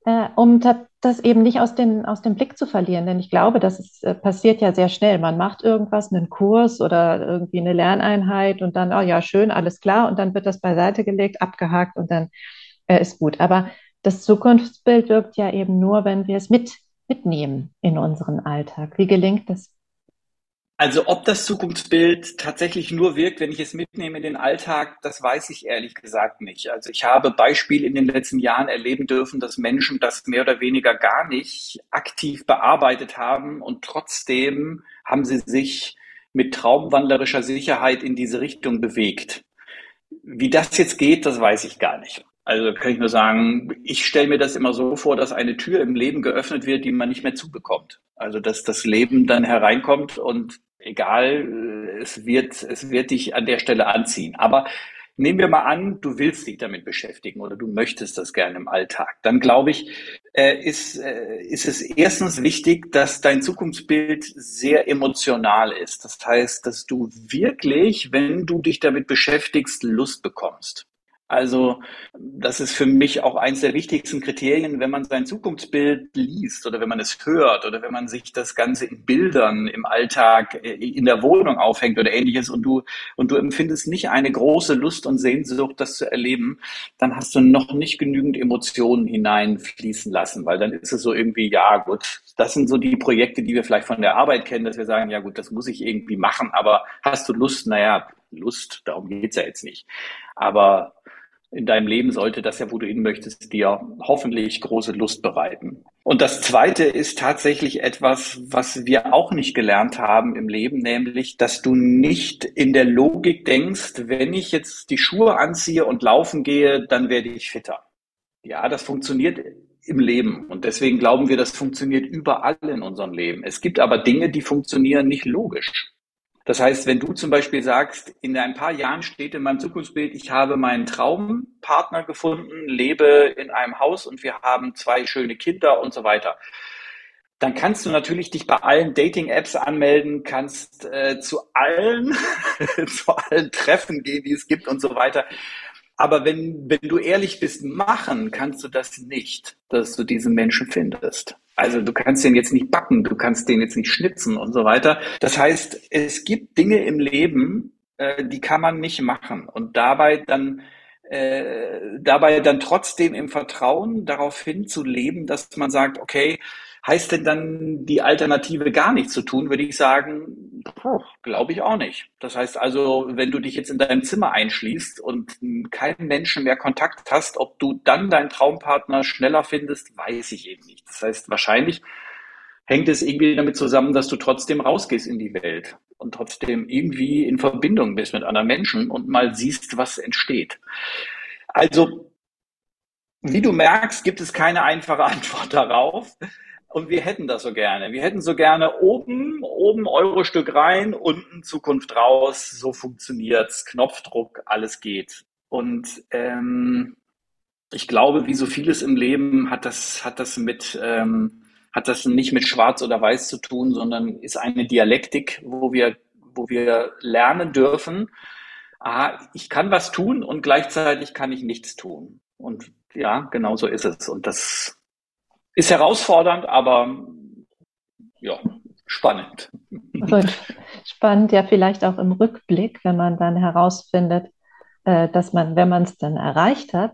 äh, um das eben nicht aus, den, aus dem Blick zu verlieren. Denn ich glaube, das ist, äh, passiert ja sehr schnell. Man macht irgendwas, einen Kurs oder irgendwie eine Lerneinheit und dann, oh ja, schön, alles klar. Und dann wird das beiseite gelegt, abgehakt und dann äh, ist gut. Aber das Zukunftsbild wirkt ja eben nur, wenn wir es mit, mitnehmen in unseren Alltag. Wie gelingt das also ob das Zukunftsbild tatsächlich nur wirkt, wenn ich es mitnehme in den Alltag, das weiß ich ehrlich gesagt nicht. Also ich habe Beispiele in den letzten Jahren erleben dürfen, dass Menschen das mehr oder weniger gar nicht aktiv bearbeitet haben und trotzdem haben sie sich mit traumwandlerischer Sicherheit in diese Richtung bewegt. Wie das jetzt geht, das weiß ich gar nicht. Also kann ich nur sagen, ich stelle mir das immer so vor, dass eine Tür im Leben geöffnet wird, die man nicht mehr zubekommt. Also dass das Leben dann hereinkommt und egal, äh, es wird, es wird dich an der Stelle anziehen. Aber Nehmen wir mal an, du willst dich damit beschäftigen oder du möchtest das gerne im Alltag. Dann glaube ich, äh, ist, äh, ist es erstens wichtig, dass dein Zukunftsbild sehr emotional ist. Das heißt, dass du wirklich, wenn du dich damit beschäftigst, Lust bekommst. Also das ist für mich auch eines der wichtigsten Kriterien, wenn man sein Zukunftsbild liest oder wenn man es hört oder wenn man sich das Ganze in Bildern im Alltag äh, in der Wohnung aufhängt oder ähnliches und du, und du empfindest nicht eine große Lust und Sehnsucht, das zu erleben, dann hast du noch nicht genügend Emotionen hineinfließen lassen, weil dann ist es so irgendwie, ja gut, das sind so die Projekte, die wir vielleicht von der Arbeit kennen, dass wir sagen, ja gut, das muss ich irgendwie machen, aber hast du Lust? Naja, Lust, darum geht's ja jetzt nicht. Aber in deinem Leben sollte das ja, wo du hin möchtest, dir hoffentlich große Lust bereiten. Und das Zweite ist tatsächlich etwas, was wir auch nicht gelernt haben im Leben, nämlich, dass du nicht in der Logik denkst, wenn ich jetzt die Schuhe anziehe und laufen gehe, dann werde ich fitter. Ja, das funktioniert im Leben. Und deswegen glauben wir, das funktioniert überall in unserem Leben. Es gibt aber Dinge, die funktionieren nicht logisch. Das heißt, wenn du zum Beispiel sagst, in ein paar Jahren steht in meinem Zukunftsbild, ich habe meinen Traumpartner gefunden, lebe in einem Haus und wir haben zwei schöne Kinder und so weiter, dann kannst du natürlich dich bei allen Dating-Apps anmelden, kannst äh, zu allen, zu allen Treffen gehen, die es gibt und so weiter. Aber wenn, wenn du ehrlich bist, machen kannst du das nicht, dass du diesen Menschen findest. Also du kannst den jetzt nicht backen, du kannst den jetzt nicht schnitzen und so weiter. Das heißt, es gibt Dinge im Leben, äh, die kann man nicht machen. Und dabei dann äh, dabei dann trotzdem im Vertrauen darauf hinzuleben, dass man sagt, okay, Heißt denn dann die Alternative gar nichts zu tun, würde ich sagen, glaube ich auch nicht. Das heißt also, wenn du dich jetzt in deinem Zimmer einschließt und keinen Menschen mehr Kontakt hast, ob du dann deinen Traumpartner schneller findest, weiß ich eben nicht. Das heißt, wahrscheinlich hängt es irgendwie damit zusammen, dass du trotzdem rausgehst in die Welt und trotzdem irgendwie in Verbindung bist mit anderen Menschen und mal siehst, was entsteht. Also, wie du merkst, gibt es keine einfache Antwort darauf. Und wir hätten das so gerne. Wir hätten so gerne oben, oben Euro-Stück rein, unten Zukunft raus. So funktioniert's. Knopfdruck, alles geht. Und ähm, ich glaube, wie so vieles im Leben hat das, hat das mit, ähm, hat das nicht mit Schwarz oder Weiß zu tun, sondern ist eine Dialektik, wo wir, wo wir lernen dürfen. Ah, ich kann was tun und gleichzeitig kann ich nichts tun. Und ja, genau so ist es. Und das ist herausfordernd, aber ja, spannend. Also spannend, ja, vielleicht auch im Rückblick, wenn man dann herausfindet, äh, dass man, wenn man es dann erreicht hat,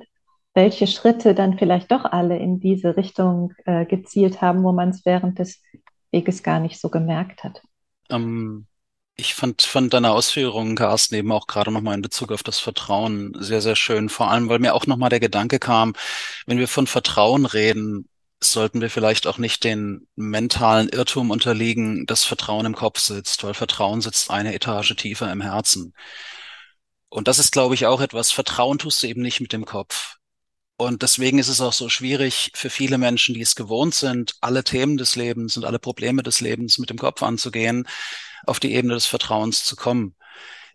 welche Schritte dann vielleicht doch alle in diese Richtung äh, gezielt haben, wo man es während des Weges gar nicht so gemerkt hat. Ähm, ich fand von deiner Ausführungen, Carsten, eben auch gerade nochmal in Bezug auf das Vertrauen sehr, sehr schön. Vor allem, weil mir auch nochmal der Gedanke kam, wenn wir von Vertrauen reden, sollten wir vielleicht auch nicht den mentalen Irrtum unterliegen, dass Vertrauen im Kopf sitzt, weil Vertrauen sitzt eine Etage tiefer im Herzen. Und das ist, glaube ich, auch etwas, Vertrauen tust du eben nicht mit dem Kopf. Und deswegen ist es auch so schwierig für viele Menschen, die es gewohnt sind, alle Themen des Lebens und alle Probleme des Lebens mit dem Kopf anzugehen, auf die Ebene des Vertrauens zu kommen.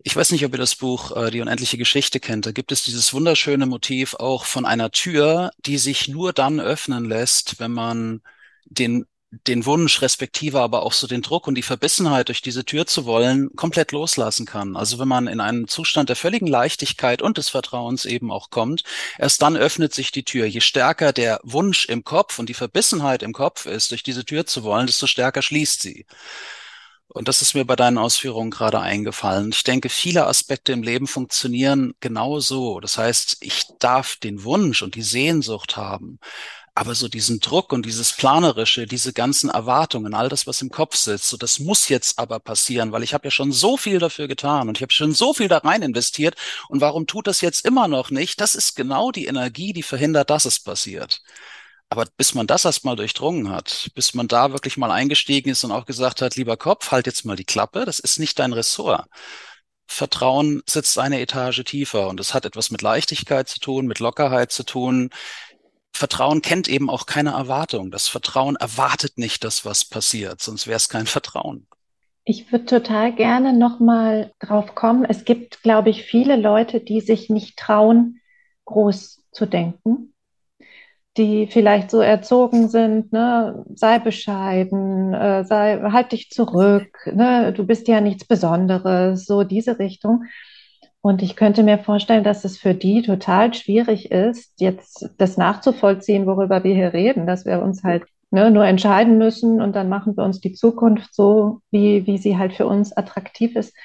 Ich weiß nicht, ob ihr das Buch äh, Die unendliche Geschichte kennt. Da gibt es dieses wunderschöne Motiv auch von einer Tür, die sich nur dann öffnen lässt, wenn man den den Wunsch, respektive aber auch so den Druck und die Verbissenheit durch diese Tür zu wollen, komplett loslassen kann. Also wenn man in einen Zustand der völligen Leichtigkeit und des Vertrauens eben auch kommt, erst dann öffnet sich die Tür. Je stärker der Wunsch im Kopf und die Verbissenheit im Kopf ist, durch diese Tür zu wollen, desto stärker schließt sie. Und das ist mir bei deinen Ausführungen gerade eingefallen. Ich denke, viele Aspekte im Leben funktionieren genau so. Das heißt, ich darf den Wunsch und die Sehnsucht haben, aber so diesen Druck und dieses Planerische, diese ganzen Erwartungen, all das, was im Kopf sitzt, so das muss jetzt aber passieren, weil ich habe ja schon so viel dafür getan und ich habe schon so viel da rein investiert und warum tut das jetzt immer noch nicht? Das ist genau die Energie, die verhindert, dass es passiert. Aber bis man das erstmal durchdrungen hat, bis man da wirklich mal eingestiegen ist und auch gesagt hat, lieber Kopf, halt jetzt mal die Klappe, das ist nicht dein Ressort. Vertrauen sitzt eine Etage tiefer und es hat etwas mit Leichtigkeit zu tun, mit Lockerheit zu tun. Vertrauen kennt eben auch keine Erwartung. Das Vertrauen erwartet nicht, dass was passiert, sonst wäre es kein Vertrauen. Ich würde total gerne nochmal drauf kommen. Es gibt, glaube ich, viele Leute, die sich nicht trauen, groß zu denken, die vielleicht so erzogen sind, ne, sei bescheiden, äh, sei, halt dich zurück, ne, du bist ja nichts Besonderes, so diese Richtung. Und ich könnte mir vorstellen, dass es für die total schwierig ist, jetzt das nachzuvollziehen, worüber wir hier reden, dass wir uns halt ne, nur entscheiden müssen und dann machen wir uns die Zukunft so, wie, wie sie halt für uns attraktiv ist.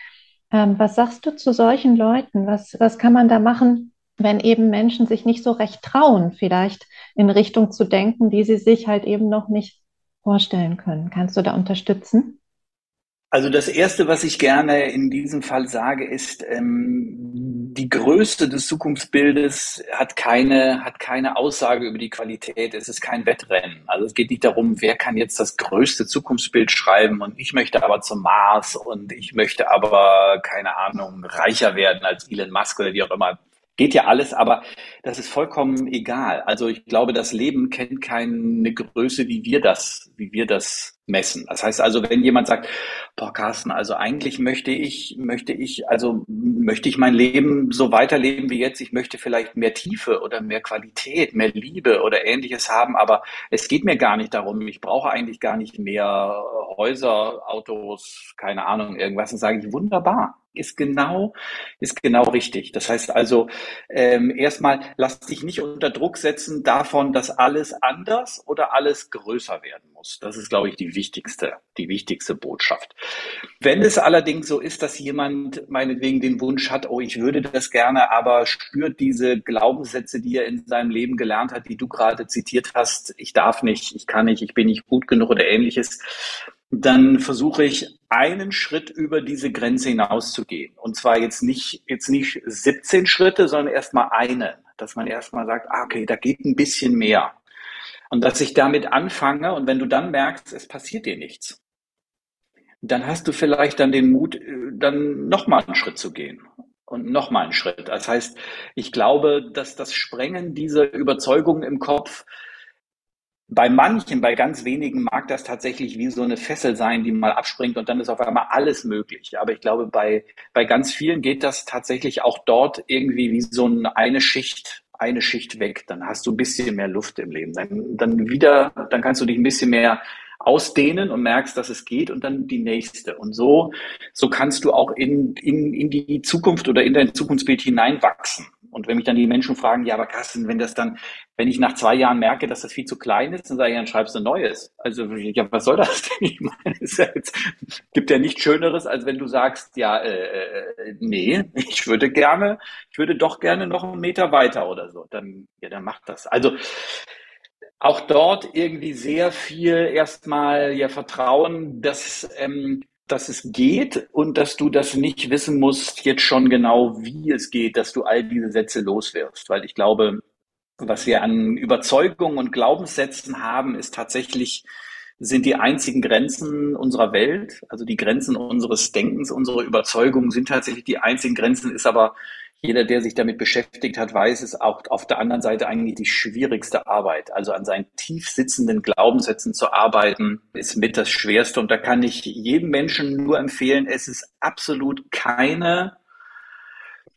Ähm, was sagst du zu solchen Leuten? Was, was kann man da machen, wenn eben Menschen sich nicht so recht trauen, vielleicht in Richtung zu denken, die sie sich halt eben noch nicht vorstellen können? Kannst du da unterstützen? Also das Erste, was ich gerne in diesem Fall sage, ist, ähm, die Größe des Zukunftsbildes hat keine, hat keine Aussage über die Qualität. Es ist kein Wettrennen. Also es geht nicht darum, wer kann jetzt das größte Zukunftsbild schreiben und ich möchte aber zum Mars und ich möchte aber, keine Ahnung, reicher werden als Elon Musk oder wie auch immer. Geht ja alles, aber das ist vollkommen egal. Also ich glaube, das Leben kennt keine Größe, wie wir das, wie wir das messen. Das heißt also, wenn jemand sagt, boah, Carsten, also eigentlich möchte ich, möchte ich, also möchte ich mein Leben so weiterleben wie jetzt. Ich möchte vielleicht mehr Tiefe oder mehr Qualität, mehr Liebe oder ähnliches haben, aber es geht mir gar nicht darum. Ich brauche eigentlich gar nicht mehr Häuser, Autos, keine Ahnung, irgendwas. Und sage ich, wunderbar ist genau, ist genau richtig. Das heißt also, ähm, erstmal lass dich nicht unter Druck setzen davon, dass alles anders oder alles größer werden muss. Das ist, glaube ich, die wichtigste, die wichtigste Botschaft. Wenn es allerdings so ist, dass jemand meinetwegen den Wunsch hat, oh, ich würde das gerne, aber spürt diese Glaubenssätze, die er in seinem Leben gelernt hat, die du gerade zitiert hast, ich darf nicht, ich kann nicht, ich bin nicht gut genug oder ähnliches, dann versuche ich einen Schritt über diese Grenze hinaus zu gehen. Und zwar jetzt nicht, jetzt nicht 17 Schritte, sondern erstmal einen, dass man erstmal sagt, ah, okay, da geht ein bisschen mehr. Und dass ich damit anfange und wenn du dann merkst, es passiert dir nichts, dann hast du vielleicht dann den Mut, äh, dann nochmal einen Schritt zu gehen und nochmal einen Schritt. Das heißt, ich glaube, dass das Sprengen dieser Überzeugung im Kopf bei manchen, bei ganz wenigen mag das tatsächlich wie so eine Fessel sein, die mal abspringt und dann ist auf einmal alles möglich. Aber ich glaube, bei, bei ganz vielen geht das tatsächlich auch dort irgendwie wie so eine Schicht, eine Schicht weg. Dann hast du ein bisschen mehr Luft im Leben. Dann, dann wieder, dann kannst du dich ein bisschen mehr ausdehnen und merkst, dass es geht und dann die nächste. Und so, so kannst du auch in, in, in die Zukunft oder in dein Zukunftsbild hineinwachsen. Und wenn mich dann die Menschen fragen, ja, aber Carsten, wenn das dann, wenn ich nach zwei Jahren merke, dass das viel zu klein ist, dann sage ich, dann schreibst du ein neues. Also, ja, was soll das denn? Ich meine, es ja jetzt, gibt ja nichts Schöneres, als wenn du sagst, ja, äh, äh, nee, ich würde gerne, ich würde doch gerne noch einen Meter weiter oder so. Dann, ja, dann mach das. Also, auch dort irgendwie sehr viel erstmal ja Vertrauen, dass ähm, dass es geht und dass du das nicht wissen musst, jetzt schon genau, wie es geht, dass du all diese Sätze loswirst. Weil ich glaube, was wir an Überzeugungen und Glaubenssätzen haben, ist tatsächlich, sind die einzigen Grenzen unserer Welt, also die Grenzen unseres Denkens, unsere Überzeugungen sind tatsächlich die einzigen Grenzen, ist aber jeder, der sich damit beschäftigt hat, weiß es auch auf der anderen Seite eigentlich die schwierigste Arbeit. Also an seinen tief sitzenden Glaubenssätzen zu arbeiten, ist mit das Schwerste. Und da kann ich jedem Menschen nur empfehlen, es ist absolut keine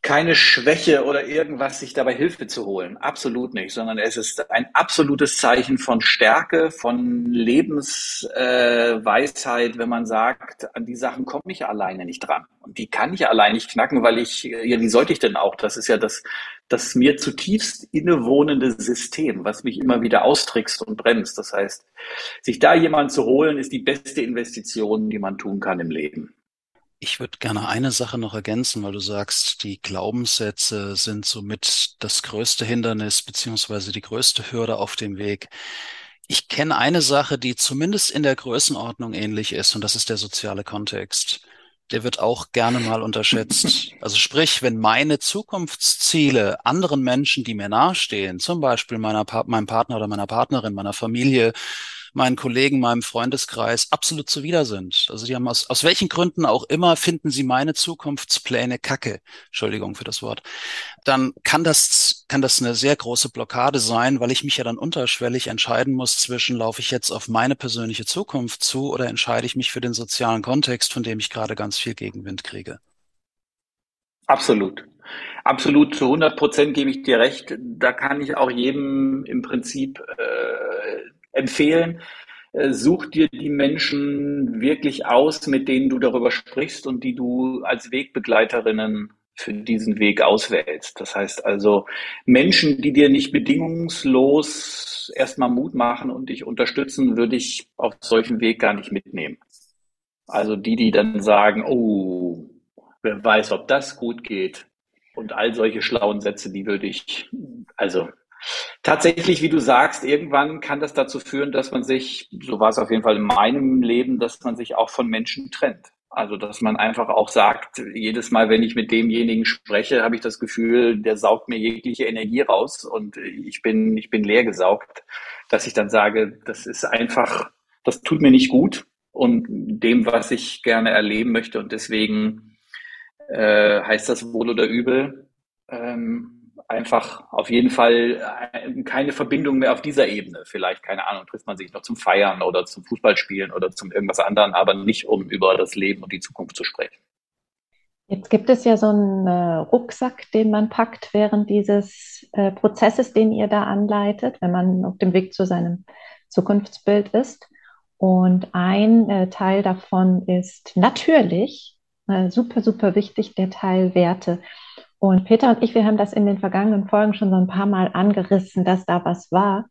keine Schwäche oder irgendwas, sich dabei Hilfe zu holen. Absolut nicht, sondern es ist ein absolutes Zeichen von Stärke, von Lebensweisheit, äh, wenn man sagt, an die Sachen komme ich alleine nicht dran. Und die kann ich allein nicht knacken, weil ich, ja, wie sollte ich denn auch? Das ist ja das, das mir zutiefst innewohnende System, was mich immer wieder austrickst und bremst. Das heißt, sich da jemand zu holen, ist die beste Investition, die man tun kann im Leben. Ich würde gerne eine Sache noch ergänzen, weil du sagst, die Glaubenssätze sind somit das größte Hindernis beziehungsweise die größte Hürde auf dem Weg. Ich kenne eine Sache, die zumindest in der Größenordnung ähnlich ist, und das ist der soziale Kontext. Der wird auch gerne mal unterschätzt. Also sprich, wenn meine Zukunftsziele anderen Menschen, die mir nahestehen, zum Beispiel meiner, meinem Partner oder meiner Partnerin, meiner Familie, meinen Kollegen, meinem Freundeskreis absolut zuwider sind. Also die haben aus, aus welchen Gründen auch immer finden sie meine Zukunftspläne kacke. Entschuldigung für das Wort. Dann kann das, kann das eine sehr große Blockade sein, weil ich mich ja dann unterschwellig entscheiden muss zwischen, laufe ich jetzt auf meine persönliche Zukunft zu oder entscheide ich mich für den sozialen Kontext, von dem ich gerade ganz viel Gegenwind kriege. Absolut. Absolut, zu 100 Prozent gebe ich dir recht. Da kann ich auch jedem im Prinzip äh, empfehlen, äh, such dir die Menschen wirklich aus, mit denen du darüber sprichst und die du als Wegbegleiterinnen für diesen Weg auswählst. Das heißt also Menschen, die dir nicht bedingungslos erstmal Mut machen und dich unterstützen, würde ich auf solchen Weg gar nicht mitnehmen. Also die, die dann sagen, oh, wer weiß, ob das gut geht. Und all solche schlauen Sätze, die würde ich, also tatsächlich, wie du sagst, irgendwann kann das dazu führen, dass man sich, so war es auf jeden Fall in meinem Leben, dass man sich auch von Menschen trennt. Also, dass man einfach auch sagt, jedes Mal, wenn ich mit demjenigen spreche, habe ich das Gefühl, der saugt mir jegliche Energie raus und ich bin, ich bin leer gesaugt, dass ich dann sage, das ist einfach, das tut mir nicht gut und dem, was ich gerne erleben möchte und deswegen äh, heißt das wohl oder übel, ähm, einfach auf jeden Fall äh, keine Verbindung mehr auf dieser Ebene. Vielleicht, keine Ahnung, trifft man sich noch zum Feiern oder zum Fußballspielen oder zum irgendwas anderen, aber nicht um über das Leben und die Zukunft zu sprechen. Jetzt gibt es ja so einen äh, Rucksack, den man packt während dieses äh, Prozesses, den ihr da anleitet, wenn man auf dem Weg zu seinem Zukunftsbild ist. Und ein Teil davon ist natürlich super, super wichtig, der Teil Werte. Und Peter und ich, wir haben das in den vergangenen Folgen schon so ein paar Mal angerissen, dass da was war.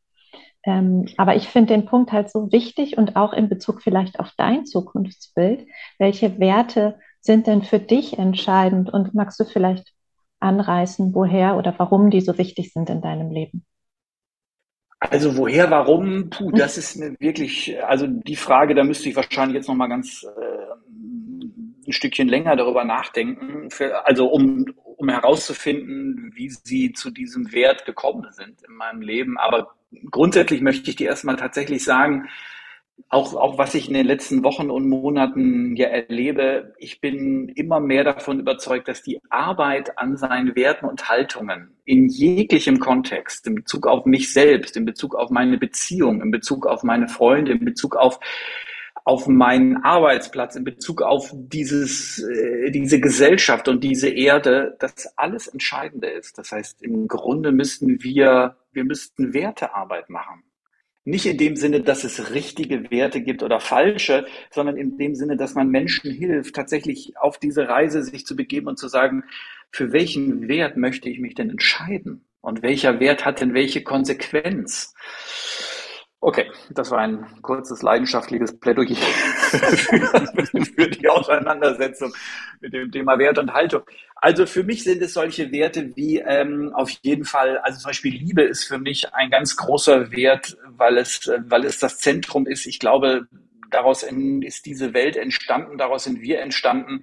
Ähm, aber ich finde den Punkt halt so wichtig und auch in Bezug vielleicht auf dein Zukunftsbild. Welche Werte sind denn für dich entscheidend? Und magst du vielleicht anreißen, woher oder warum die so wichtig sind in deinem Leben? Also woher, warum? Puh, das ist mir wirklich, also die Frage, da müsste ich wahrscheinlich jetzt nochmal ganz äh, ein Stückchen länger darüber nachdenken, für, also um, um herauszufinden, wie sie zu diesem Wert gekommen sind in meinem Leben. Aber grundsätzlich möchte ich dir erstmal tatsächlich sagen, auch, auch was ich in den letzten Wochen und Monaten ja erlebe, ich bin immer mehr davon überzeugt, dass die Arbeit an seinen Werten und Haltungen in jeglichem Kontext, in Bezug auf mich selbst, in Bezug auf meine Beziehung, in Bezug auf meine Freunde, in Bezug auf auf meinen Arbeitsplatz in Bezug auf dieses, äh, diese Gesellschaft und diese Erde, das alles Entscheidende ist. Das heißt, im Grunde müssten wir, wir müssten Wertearbeit machen. Nicht in dem Sinne, dass es richtige Werte gibt oder falsche, sondern in dem Sinne, dass man Menschen hilft, tatsächlich auf diese Reise sich zu begeben und zu sagen, für welchen Wert möchte ich mich denn entscheiden? Und welcher Wert hat denn welche Konsequenz? Okay, das war ein kurzes leidenschaftliches Plädoyer für die Auseinandersetzung mit dem Thema Wert und Haltung. Also für mich sind es solche Werte wie ähm, auf jeden Fall, also zum Beispiel Liebe ist für mich ein ganz großer Wert, weil es, weil es das Zentrum ist. Ich glaube, daraus ist diese Welt entstanden, daraus sind wir entstanden.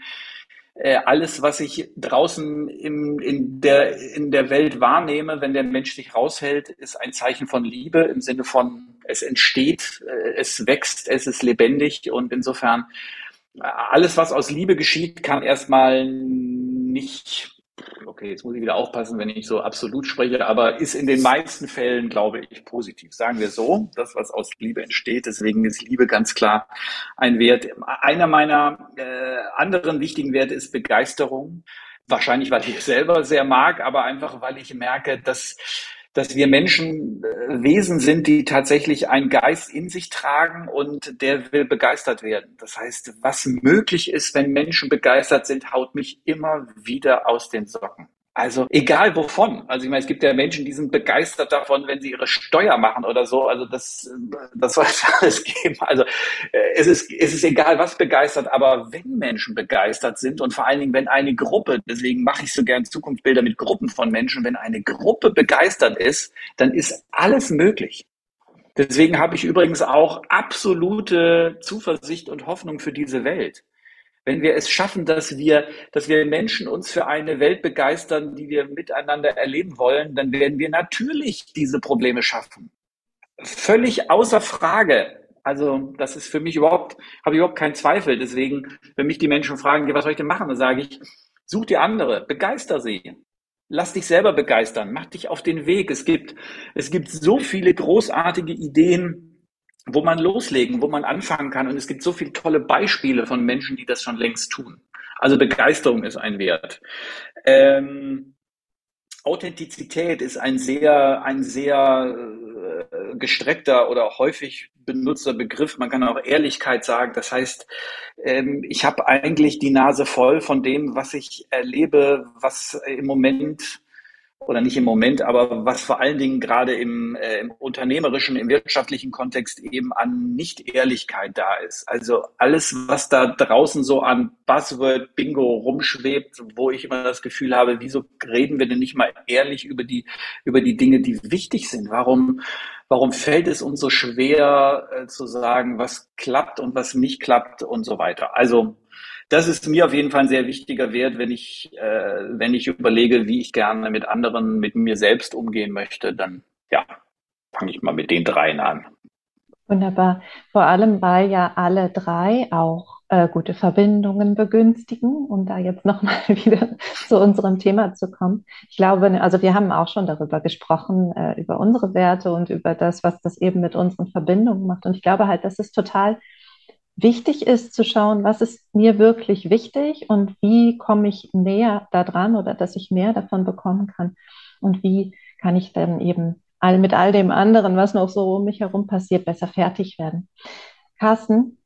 Äh, alles, was ich draußen im, in, der, in der Welt wahrnehme, wenn der Mensch sich raushält, ist ein Zeichen von Liebe im Sinne von, es entsteht, äh, es wächst, es ist lebendig. Und insofern äh, alles, was aus Liebe geschieht, kann erstmal nicht okay, jetzt muss ich wieder aufpassen, wenn ich so absolut spreche, aber ist in den meisten Fällen, glaube ich, positiv. Sagen wir so, das, was aus Liebe entsteht. Deswegen ist Liebe ganz klar ein Wert. Einer meiner äh, anderen wichtigen Werte ist Begeisterung. Wahrscheinlich, weil ich es selber sehr mag, aber einfach, weil ich merke, dass dass wir Menschen äh, Wesen sind, die tatsächlich einen Geist in sich tragen und der will begeistert werden. Das heißt, was möglich ist, wenn Menschen begeistert sind, haut mich immer wieder aus den Socken. Also egal wovon. Also ich meine, es gibt ja Menschen, die sind begeistert davon, wenn sie ihre Steuer machen oder so. Also das, das soll es alles geben. Also äh, es ist, es ist egal, was begeistert, aber wenn Menschen begeistert sind und vor allen Dingen, wenn eine Gruppe, deswegen mache ich so gern Zukunftsbilder mit Gruppen von Menschen, wenn eine Gruppe begeistert ist, dann ist alles möglich. Deswegen habe ich übrigens auch absolute Zuversicht und Hoffnung für diese Welt wenn wir es schaffen, dass wir, dass wir Menschen uns für eine Welt begeistern, die wir miteinander erleben wollen, dann werden wir natürlich diese Probleme schaffen. Völlig außer Frage. Also das ist für mich überhaupt, habe ich überhaupt keinen Zweifel. Deswegen, wenn mich die Menschen fragen, was soll ich denn machen, dann sage ich, such dir andere, begeister sie. Lass dich selber begeistern, mach dich auf den Weg. Es gibt, es gibt so viele großartige Ideen, wo man loslegen, wo man anfangen kann. Und es gibt so viele tolle Beispiele von Menschen, die das schon längst tun. Also Begeisterung ist ein Wert. Ähm, Authentizität ist ein sehr, ein sehr äh, gestreckter oder häufig benutzter Begriff. Man kann auch Ehrlichkeit sagen. Das heißt, ähm, ich habe eigentlich die Nase voll von dem, was ich erlebe, was im Moment oder nicht im Moment, aber was vor allen Dingen gerade im, äh, im unternehmerischen, im wirtschaftlichen Kontext eben an Nicht-Ehrlichkeit da ist. Also alles, was da draußen so an Buzzword Bingo rumschwebt, wo ich immer das Gefühl habe, wieso reden wir denn nicht mal ehrlich über die, über die Dinge, die wichtig sind? Warum, warum fällt es uns so schwer äh, zu sagen, was klappt und was nicht klappt und so weiter? Also, das ist mir auf jeden Fall ein sehr wichtiger Wert, wenn ich, äh, wenn ich überlege, wie ich gerne mit anderen, mit mir selbst umgehen möchte, dann ja, fange ich mal mit den dreien an. Wunderbar. Vor allem, weil ja alle drei auch äh, gute Verbindungen begünstigen, um da jetzt nochmal wieder zu unserem Thema zu kommen. Ich glaube, also wir haben auch schon darüber gesprochen, äh, über unsere Werte und über das, was das eben mit unseren Verbindungen macht. Und ich glaube halt, das ist total wichtig ist zu schauen, was ist mir wirklich wichtig und wie komme ich näher daran oder dass ich mehr davon bekommen kann und wie kann ich dann eben all, mit all dem anderen, was noch so um mich herum passiert, besser fertig werden. Carsten,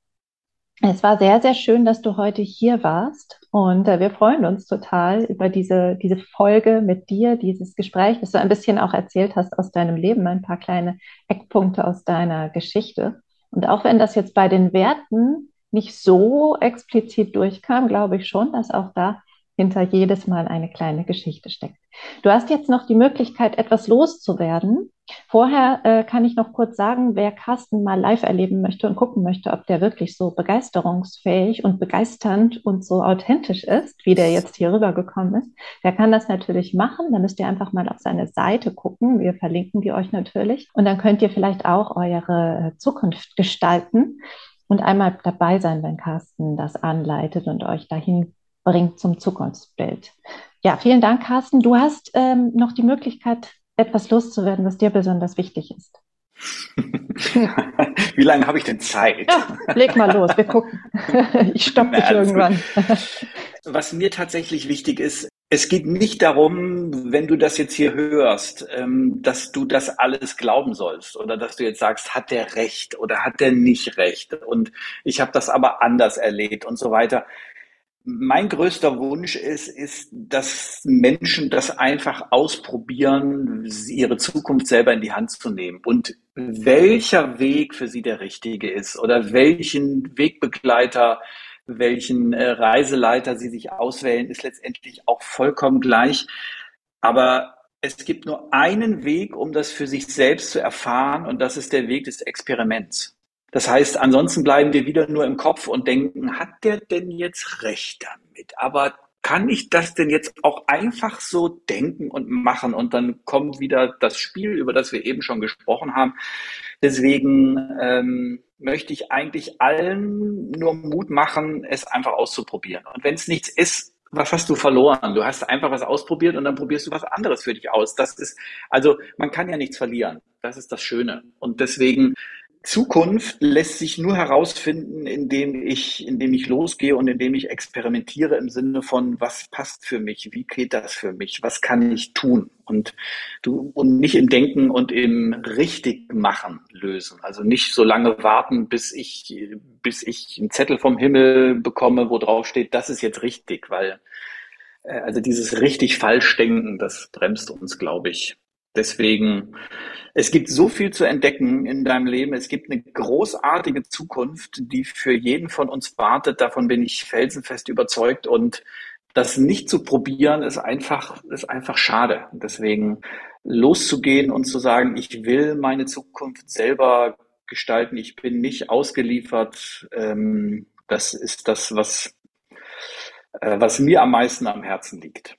es war sehr, sehr schön, dass du heute hier warst und äh, wir freuen uns total über diese, diese Folge mit dir, dieses Gespräch, dass du ein bisschen auch erzählt hast aus deinem Leben, ein paar kleine Eckpunkte aus deiner Geschichte. Und auch wenn das jetzt bei den Werten nicht so explizit durchkam, glaube ich schon, dass auch da hinter jedes Mal eine kleine Geschichte steckt. Du hast jetzt noch die Möglichkeit, etwas loszuwerden. Vorher äh, kann ich noch kurz sagen, wer Carsten mal live erleben möchte und gucken möchte, ob der wirklich so begeisterungsfähig und begeisternd und so authentisch ist, wie der jetzt hier rübergekommen ist, der kann das natürlich machen. Da müsst ihr einfach mal auf seine Seite gucken. Wir verlinken die euch natürlich. Und dann könnt ihr vielleicht auch eure äh, Zukunft gestalten und einmal dabei sein, wenn Carsten das anleitet und euch dahin bringt zum Zukunftsbild. Ja, vielen Dank, Carsten. Du hast ähm, noch die Möglichkeit, etwas loszuwerden, was dir besonders wichtig ist. Wie lange habe ich denn Zeit? Ja, leg mal los, wir gucken. ich stoppe dich irgendwann. was mir tatsächlich wichtig ist, es geht nicht darum, wenn du das jetzt hier hörst, ähm, dass du das alles glauben sollst oder dass du jetzt sagst, hat der recht oder hat der nicht recht und ich habe das aber anders erlebt und so weiter. Mein größter Wunsch ist, ist, dass Menschen das einfach ausprobieren, ihre Zukunft selber in die Hand zu nehmen und welcher Weg für sie der richtige ist oder welchen Wegbegleiter, welchen äh, Reiseleiter sie sich auswählen, ist letztendlich auch vollkommen gleich. Aber es gibt nur einen Weg, um das für sich selbst zu erfahren und das ist der Weg des Experiments. Das heißt, ansonsten bleiben wir wieder nur im Kopf und denken, hat der denn jetzt recht damit? Aber kann ich das denn jetzt auch einfach so denken und machen? Und dann kommt wieder das Spiel, über das wir eben schon gesprochen haben. Deswegen ähm, möchte ich eigentlich allen nur Mut machen, es einfach auszuprobieren. Und wenn es nichts ist, was hast du verloren? Du hast einfach was ausprobiert und dann probierst du was anderes für dich aus. Das ist, also man kann ja nichts verlieren. Das ist das Schöne. Und deswegen Zukunft lässt sich nur herausfinden, indem ich, indem ich losgehe und indem ich experimentiere im Sinne von, was passt für mich? Wie geht das für mich? Was kann ich tun? Und du, und nicht im Denken und im Richtigmachen lösen. Also nicht so lange warten, bis ich, bis ich einen Zettel vom Himmel bekomme, wo drauf steht, das ist jetzt richtig, weil, äh, also dieses richtig falsch denken, das bremst uns, glaube ich. Deswegen, es gibt so viel zu entdecken in deinem Leben. Es gibt eine großartige Zukunft, die für jeden von uns wartet. Davon bin ich felsenfest überzeugt. Und das nicht zu probieren, ist einfach, ist einfach schade. Deswegen loszugehen und zu sagen, ich will meine Zukunft selber gestalten. Ich bin nicht ausgeliefert. Ähm, das ist das, was, äh, was mir am meisten am Herzen liegt.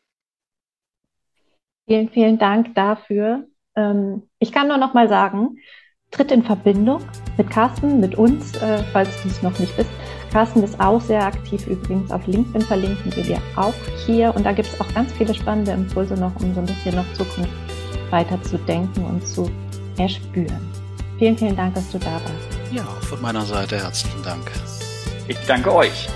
Vielen, vielen Dank dafür. Ähm, ich kann nur noch mal sagen, tritt in Verbindung, mit Carsten, mit uns, äh, falls du es noch nicht bist. Carsten ist auch sehr aktiv übrigens auf LinkedIn, verlinken wir dir auch hier. Und da gibt es auch ganz viele spannende Impulse noch, um so ein bisschen noch Zukunft weiter zu denken und zu erspüren. Vielen, vielen Dank, dass du da warst. Ja, von meiner Seite herzlichen Dank. Ich danke euch.